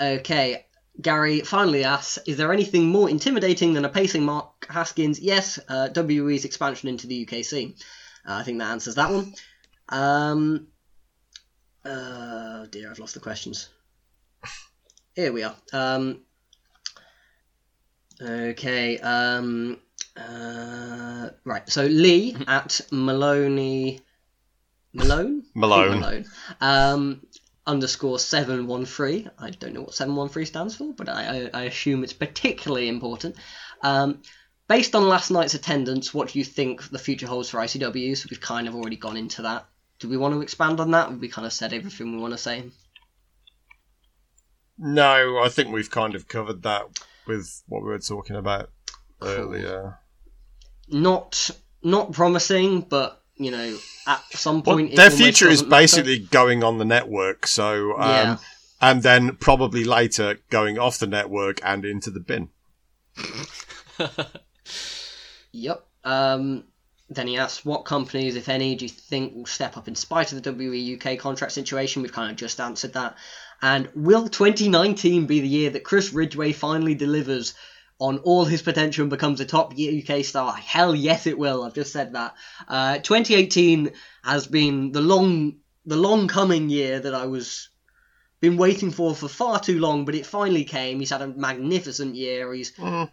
okay, Gary finally asks: Is there anything more intimidating than a pacing Mark Haskins? Yes, uh, WWE's expansion into the UK scene. Uh, I think that answers that one. Um, uh, dear, I've lost the questions. Here we are. Um, okay. Um, uh, right. So Lee at Maloney. Malone? Malone. Malone. Um, underscore 713. I don't know what 713 stands for, but I, I, I assume it's particularly important. Um, based on last night's attendance, what do you think the future holds for ICW? So we've kind of already gone into that. Do we want to expand on that? Have we kind of said everything we want to say? No, I think we've kind of covered that with what we were talking about earlier. Not not promising, but you know, at some point, it their future is basically going on the network, so um, Yeah. and then probably later going off the network and into the bin. Yep. Um, then he asks, what companies, if any, do you think will step up in spite of the WE UK contract situation? We've kind of just answered that. And will 2019 be the year that Chris Ridgeway finally delivers on all his potential and becomes a top UK star? Hell yes, it will. I've just said that. Uh, 2018 has been the long, the long coming year that I was been waiting for for far too long, but it finally came. He's had a magnificent year. He's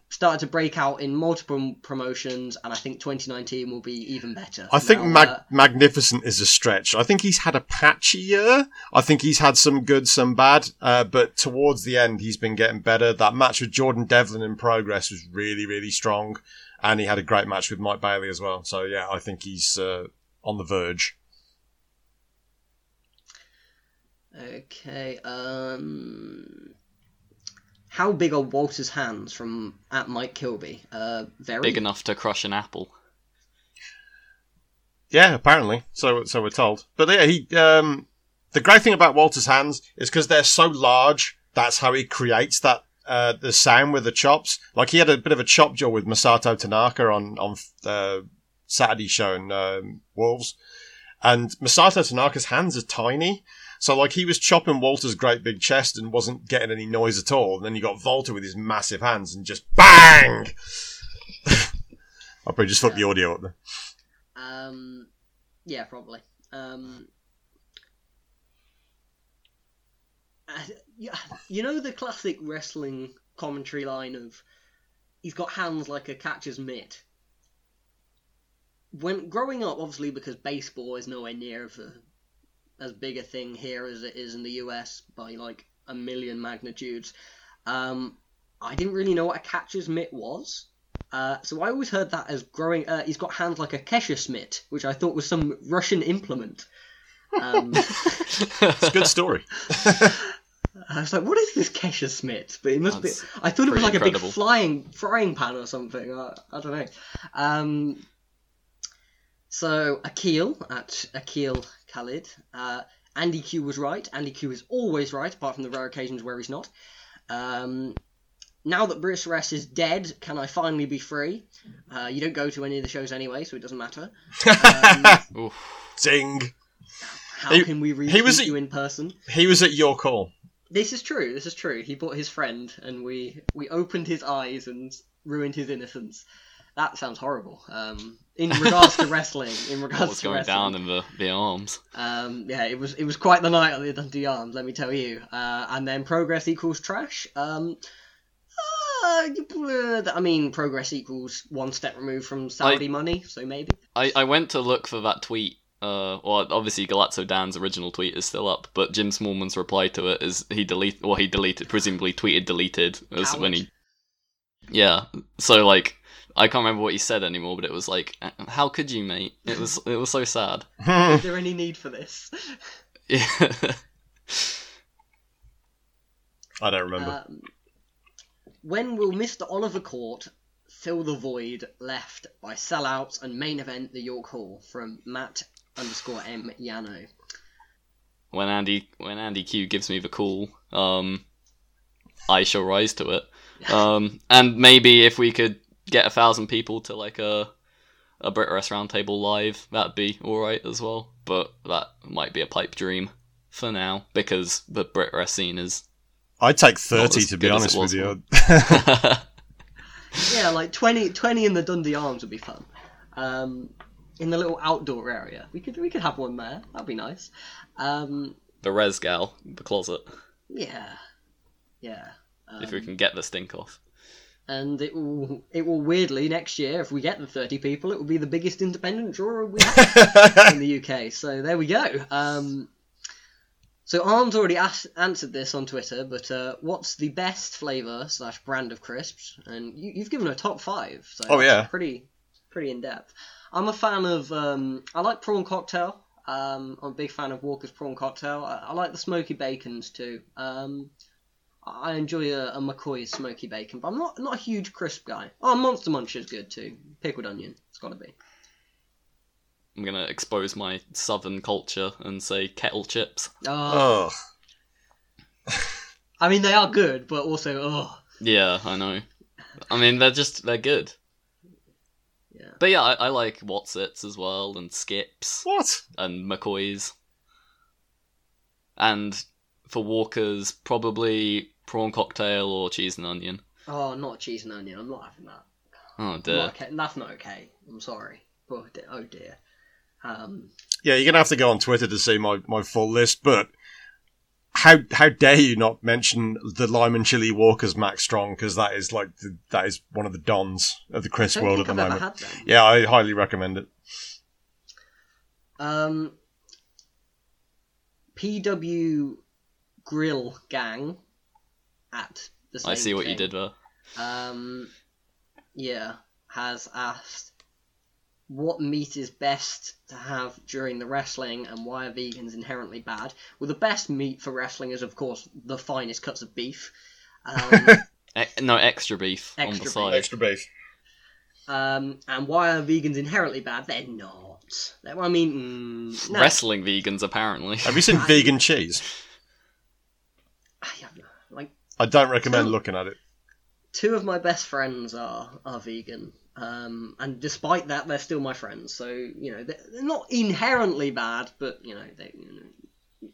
started to break out in multiple promotions, and I think 2019 will be even better. I think Now, mag- uh, magnificent is a stretch. I think he's had a patchy year. I think he's had some good, some bad. Uh, but towards the end, he's been getting better. That match with Jordan Devlin in progress was really, really strong, and he had a great match with Mike Bailey as well. So yeah, I think he's uh, on the verge. Okay. Um, how big are Walter's hands from at Mike Kilby? Uh, very Big enough to crush an apple. Yeah, apparently. So so we're told. But yeah, he um the great thing about Walter's hands is because they're so large. That's how he creates that uh, the sound with the chops. Like he had a bit of a chop jaw with Masato Tanaka on on uh, Saturday show in um, Wolves, and Masato Tanaka's hands are tiny. So like he was chopping Walter's great big chest and wasn't getting any noise at all. And then you got Walter with his massive hands and just bang. I'll probably just fuck the audio up there. Um, yeah, probably. Um, yeah, you know the classic wrestling commentary line of he's got hands like a catcher's mitt. When growing up, obviously because baseball is nowhere near of a, as big a thing here as it is in the US by like a million magnitudes, um, I didn't really know what a catcher's mitt was. Uh, so I always heard that as growing. Uh, he's got hands like a Kesha Smith, which I thought was some Russian implement. Um, It's a good story. I was like, "What is this Kesha Smith?" But it must That's be. I thought it was like pretty a big flying frying pan or something. I, I don't know. Um, so Akil at Akil Khalid. Uh, Andy Q was right. Andy Q is always right, apart from the rare occasions where he's not. Um, now that Bruce Rest is dead, can I finally be free? Uh, you don't go to any of the shows anyway, so it doesn't matter. Um, Oof. Zing. how He- can we reach he was- at, you in person? He was at your call. This is true. This is true. He bought his friend, and we we opened his eyes and ruined his innocence. That sounds horrible. Um, in regards to wrestling, in regards What was to going wrestling, down in the, the arms? um, yeah, it was it was quite the night at the Dundee Arms, let me tell you. Uh, and then progress equals trash. Um, uh, I mean, progress equals one step removed from Saudi money, so maybe. I, I went to look for that tweet. Uh, well, obviously Galazzo Dan's original tweet is still up, but Jim Smallman's reply to it is he deleted, well, he deleted, presumably tweeted deleted as when he, yeah. So like, I can't remember what he said anymore, but it was like, how could you, mate? It was it was so sad. Is there any need for this? Yeah. I don't remember. Um, when will Mr. Oliver Court fill the void left by sellouts and main event the York Hall from Matt underscore M Yano? when Andy when Andy Q gives me the call, um, I shall rise to it. Um, and maybe if we could get a thousand people to like a a Brit Rest Roundtable live, that'd be all right as well. But that might be a pipe dream for now because the Brit Rest scene is. I'd take 30 to be honest with you. Yeah, like 20, 20 in the Dundee Arms would be fun. Um, in the little outdoor area, we could we could have one there. That'd be nice. Um, the Res Gal, the closet, yeah, yeah. Um, if we can get the stink off. And it will it will weirdly next year if we get the 30 people it will be the biggest independent draw we have in the UK so there we go. Um, so Arms already asked, answered this on Twitter but uh, what's the best flavour slash brand of crisps? And you, you've given a top five so Oh, yeah. pretty pretty in depth I'm a fan of um, I like prawn cocktail. Um, I'm a big fan of Walker's prawn cocktail. I, I like the smoky bacons too. Um, I enjoy a, a McCoy's smoky bacon, but I'm not not a huge crisp guy. Oh, Monster Munch is good too. Pickled onion, it's got to be. I'm gonna expose my southern culture and say kettle chips. Oh, oh. I mean they are good, but also oh Yeah, I know. I mean, they're just they're good. yeah. But yeah, I, I like Wotsits as well, and Skips, What? and McCoy's. And for Walkers, probably prawn cocktail or cheese and onion. Oh, not cheese and onion. I'm not having that. Oh Not dear. okay. That's not okay. I'm sorry. Oh dear. Oh dear. Um, Yeah, you're gonna have to go on Twitter to see my, my full list, but how how dare you not mention the lime and chili walkers Max Strong because that is like the, that is one of the dons of the Chris don't world at the I've ever moment. had them. Yeah, I highly recommend it. Um, PW Grill Gang at the same I see what you did there. Um, yeah, has asked what meat is best to have during the wrestling and why are vegans inherently bad? Well, the best meat for wrestling is, of course, the finest cuts of beef. Um, E- no extra beef on Extra the beef. side. Extra beef. Um, and why are vegans inherently bad? They're not. They're, I mean, mm, no. Wrestling vegans, apparently. Have you seen vegan cheese? I don't recommend Two- looking at it. two of my best friends are are vegan. Um, and despite that, they're still my friends. So you know, they're, they're not inherently bad, but you know, they, you know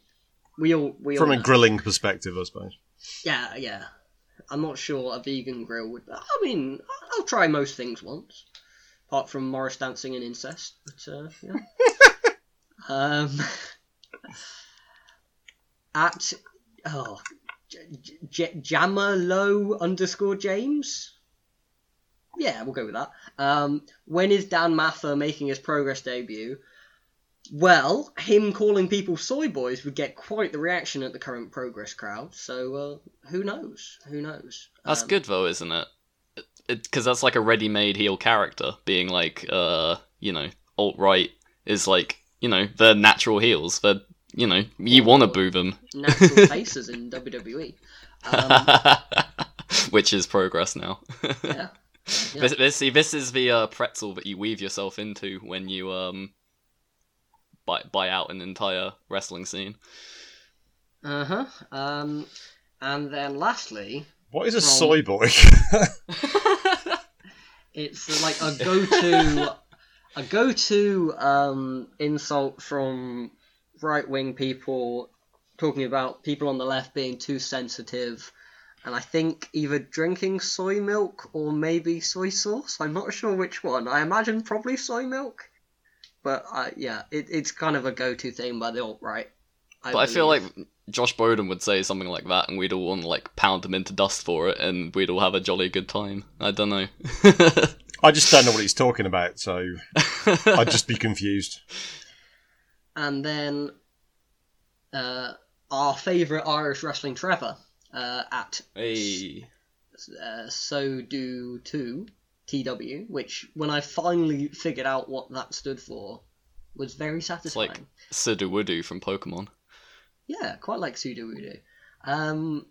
we all we From all a know. grilling perspective, I suppose. Yeah, yeah. I'm not sure a vegan grill would. I mean, I'll try most things once, apart from Morris dancing and incest. But uh, yeah. um, at oh, J- J- Jamalo underscore James. Yeah, we'll go with that. Um, when is Dan Mather making his Progress debut? Well, him calling people soy boys would get quite the reaction at the current Progress crowd. So uh, who knows? Who knows? That's Um, good though, isn't it? Because that's like a ready-made heel character, being like, uh, you know, alt right is like, you know, they're natural heels. They're, you know, you want to boo them, Natural faces in WWE. Um, which is progress now. yeah. Yeah. This, this, see, this is the uh, pretzel that you weave yourself into when you um buy buy out an entire wrestling scene. Uh huh. Um, and then lastly, What is a From- soy boy? it's like a go-to, a go-to um, insult from right-wing people talking about people on the left being too sensitive, and I think either drinking soy milk or maybe soy sauce. I'm not sure which one. I imagine probably soy milk, but uh, yeah, it, it's kind of a go-to thing by the alt-right. But I feel like. Josh Bodom would say something like that, and we'd all want to like pound him into dust for it, and we'd all have a jolly good time. I don't know. I just don't know what he's talking about, so I'd just be confused. And then uh, our favourite Irish wrestling Trevor uh, at hey, uh, so do two TW, which when I finally figured out what that stood for, was very satisfying. like- Sudowoodo from Pokemon. Yeah, quite like Sudowoodo. Um,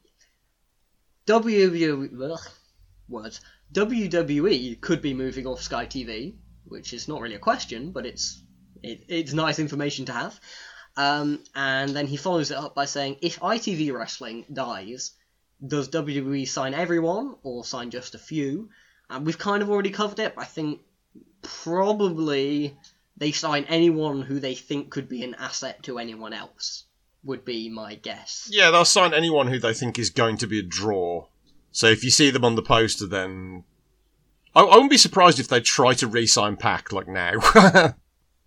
WWE, ugh, words. WWE could be moving off Sky TV, which is not really a question, but it's it, it's nice information to have. Um, and then he follows it up by saying, if ITV wrestling dies, does WWE sign everyone or sign just a few? And we've kind of already covered it. But I think probably they sign anyone who they think could be an asset to anyone else. Would be my guess. Yeah, they'll sign anyone who they think is going to be a draw. So if you see them on the poster, then I, I wouldn't be surprised if they try to re-sign Pac like now.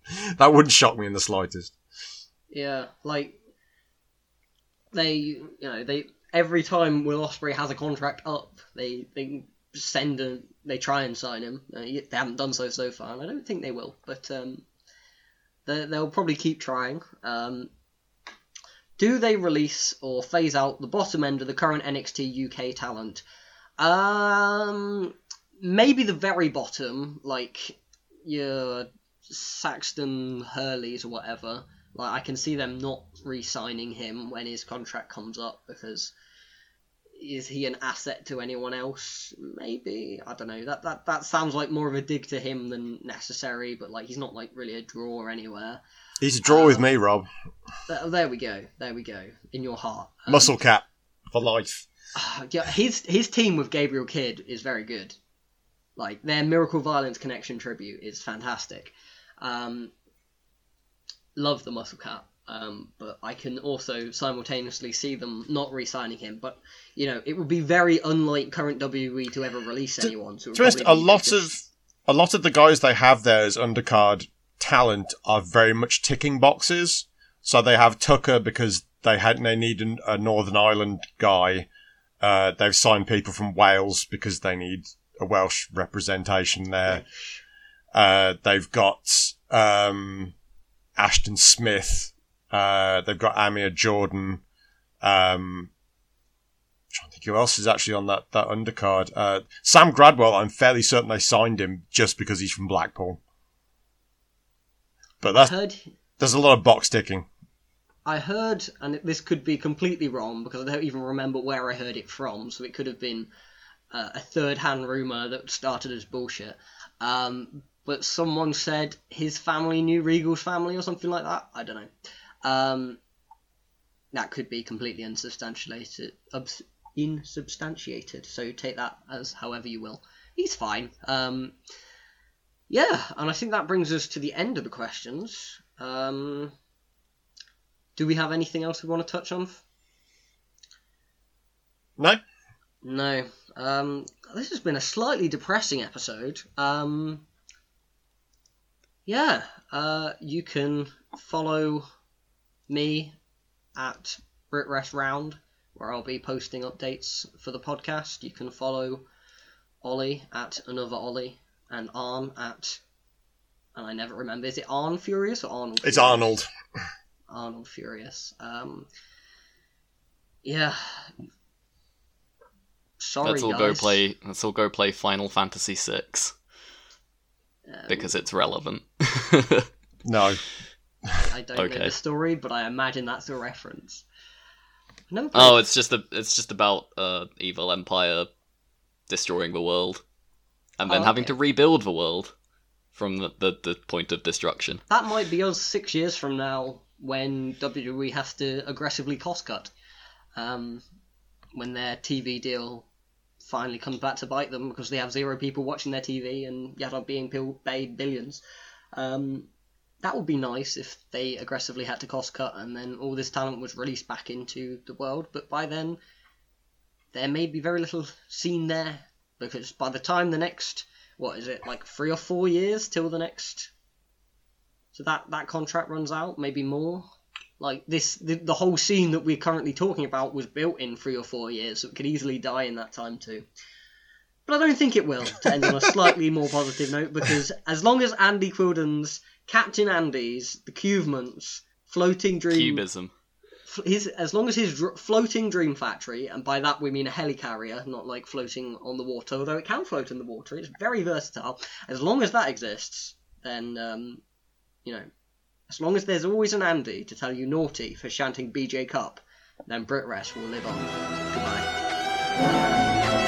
that wouldn't shock me in the slightest. Yeah, like they, you know, they every time Will Ospreay has a contract up, they they send a they try and sign him. Uh, they haven't done so so far, and I don't think they will. But um, they they'll probably keep trying. Um, do they release or phase out the bottom end of the current NXT UK talent? Um, maybe the very bottom, like your Saxon Huxleys or whatever. Like I can see them not re-signing him when his contract comes up because is he an asset to anyone else? Maybe I don't know. That that that sounds like more of a dig to him than necessary. But like he's not like really a draw anywhere. He's a draw with me, Rob. There, there we go. There we go. In your heart. Um, Muscle cap for life. yeah, his his team with Gabriel Kidd is very good. Like their Miracle Violence Connection tribute is fantastic. Um, love the Muscle Cat, um, but I can also simultaneously see them not re-signing him. But you know, it would be very unlike current WWE to ever release anyone. So To honest, a lot just- of a lot of the guys they have there as undercard talent are very much ticking boxes. So they have Tucker because they had they need an, a Northern Ireland guy. Uh, they've signed people from Wales because they need a Welsh representation there. Uh, they've got um, Ashton Smith. Uh, they've got Amir Jordan. Um, I'm trying to think who else is actually on that, that undercard. Uh, Sam Gradwell, I'm fairly certain they signed him just because he's from Blackpool. But that's, heard there's a lot of box ticking. I heard, and this could be completely wrong because I don't even remember where I heard it from, so it could have been uh, a third-hand rumor that started as bullshit. Um, but someone said his family knew Regal's family or something like that. I don't know. Um, that could be completely unsubstantiated. Ubs- insubstantiated. So take that as however you will. He's fine. Um, yeah, and I think that brings us to the end of the questions. Um, do we have anything else we want to touch on? No? No. Um, this has been a slightly depressing episode. Um, yeah, uh, you can follow me at BritRest Round, where I'll be posting updates for the podcast. You can follow Ollie at another Ollie and Arn at, and I never remember, is it Arn Furious or Arnold? It's Arnold. Arnold Furious. Um, yeah. Sorry, let's all guys. go play. Let's all go play Final Fantasy VI Um, because it's relevant. No. I don't know Okay. the story, but I imagine that's a reference. No. oh, it's just a, it's just about uh, evil empire destroying the world and then Oh, having to rebuild the world from the, the, the point of destruction. that might be us six years from now when WWE has to aggressively cost cut. Um, when their TV deal finally comes back to bite them because they have zero people watching their TV and yet are being paid billions. Um, that would be nice if they aggressively had to cost cut and then all this talent was released back into the world. But by then, there may be very little seen there because by the time the next, what is it, like three or four years till the next so that that contract runs out, maybe more. Like this, the, the whole scene that we're currently talking about was built in three or four years, so it could easily die in that time too. But I don't think it will. To end on a slightly more positive note, because as long as Andy Quildan's Captain Andy's, the Cuvements, floating dream, Cubism. his as long as his dr- floating dream factory, and by that we mean a helicarrier, not like floating on the water, although it can float in the water. It's very versatile. As long as that exists, then um, you know, as long as there's always an Andy to tell you naughty for chanting BJ Cup, then BritWres will live on. Goodbye.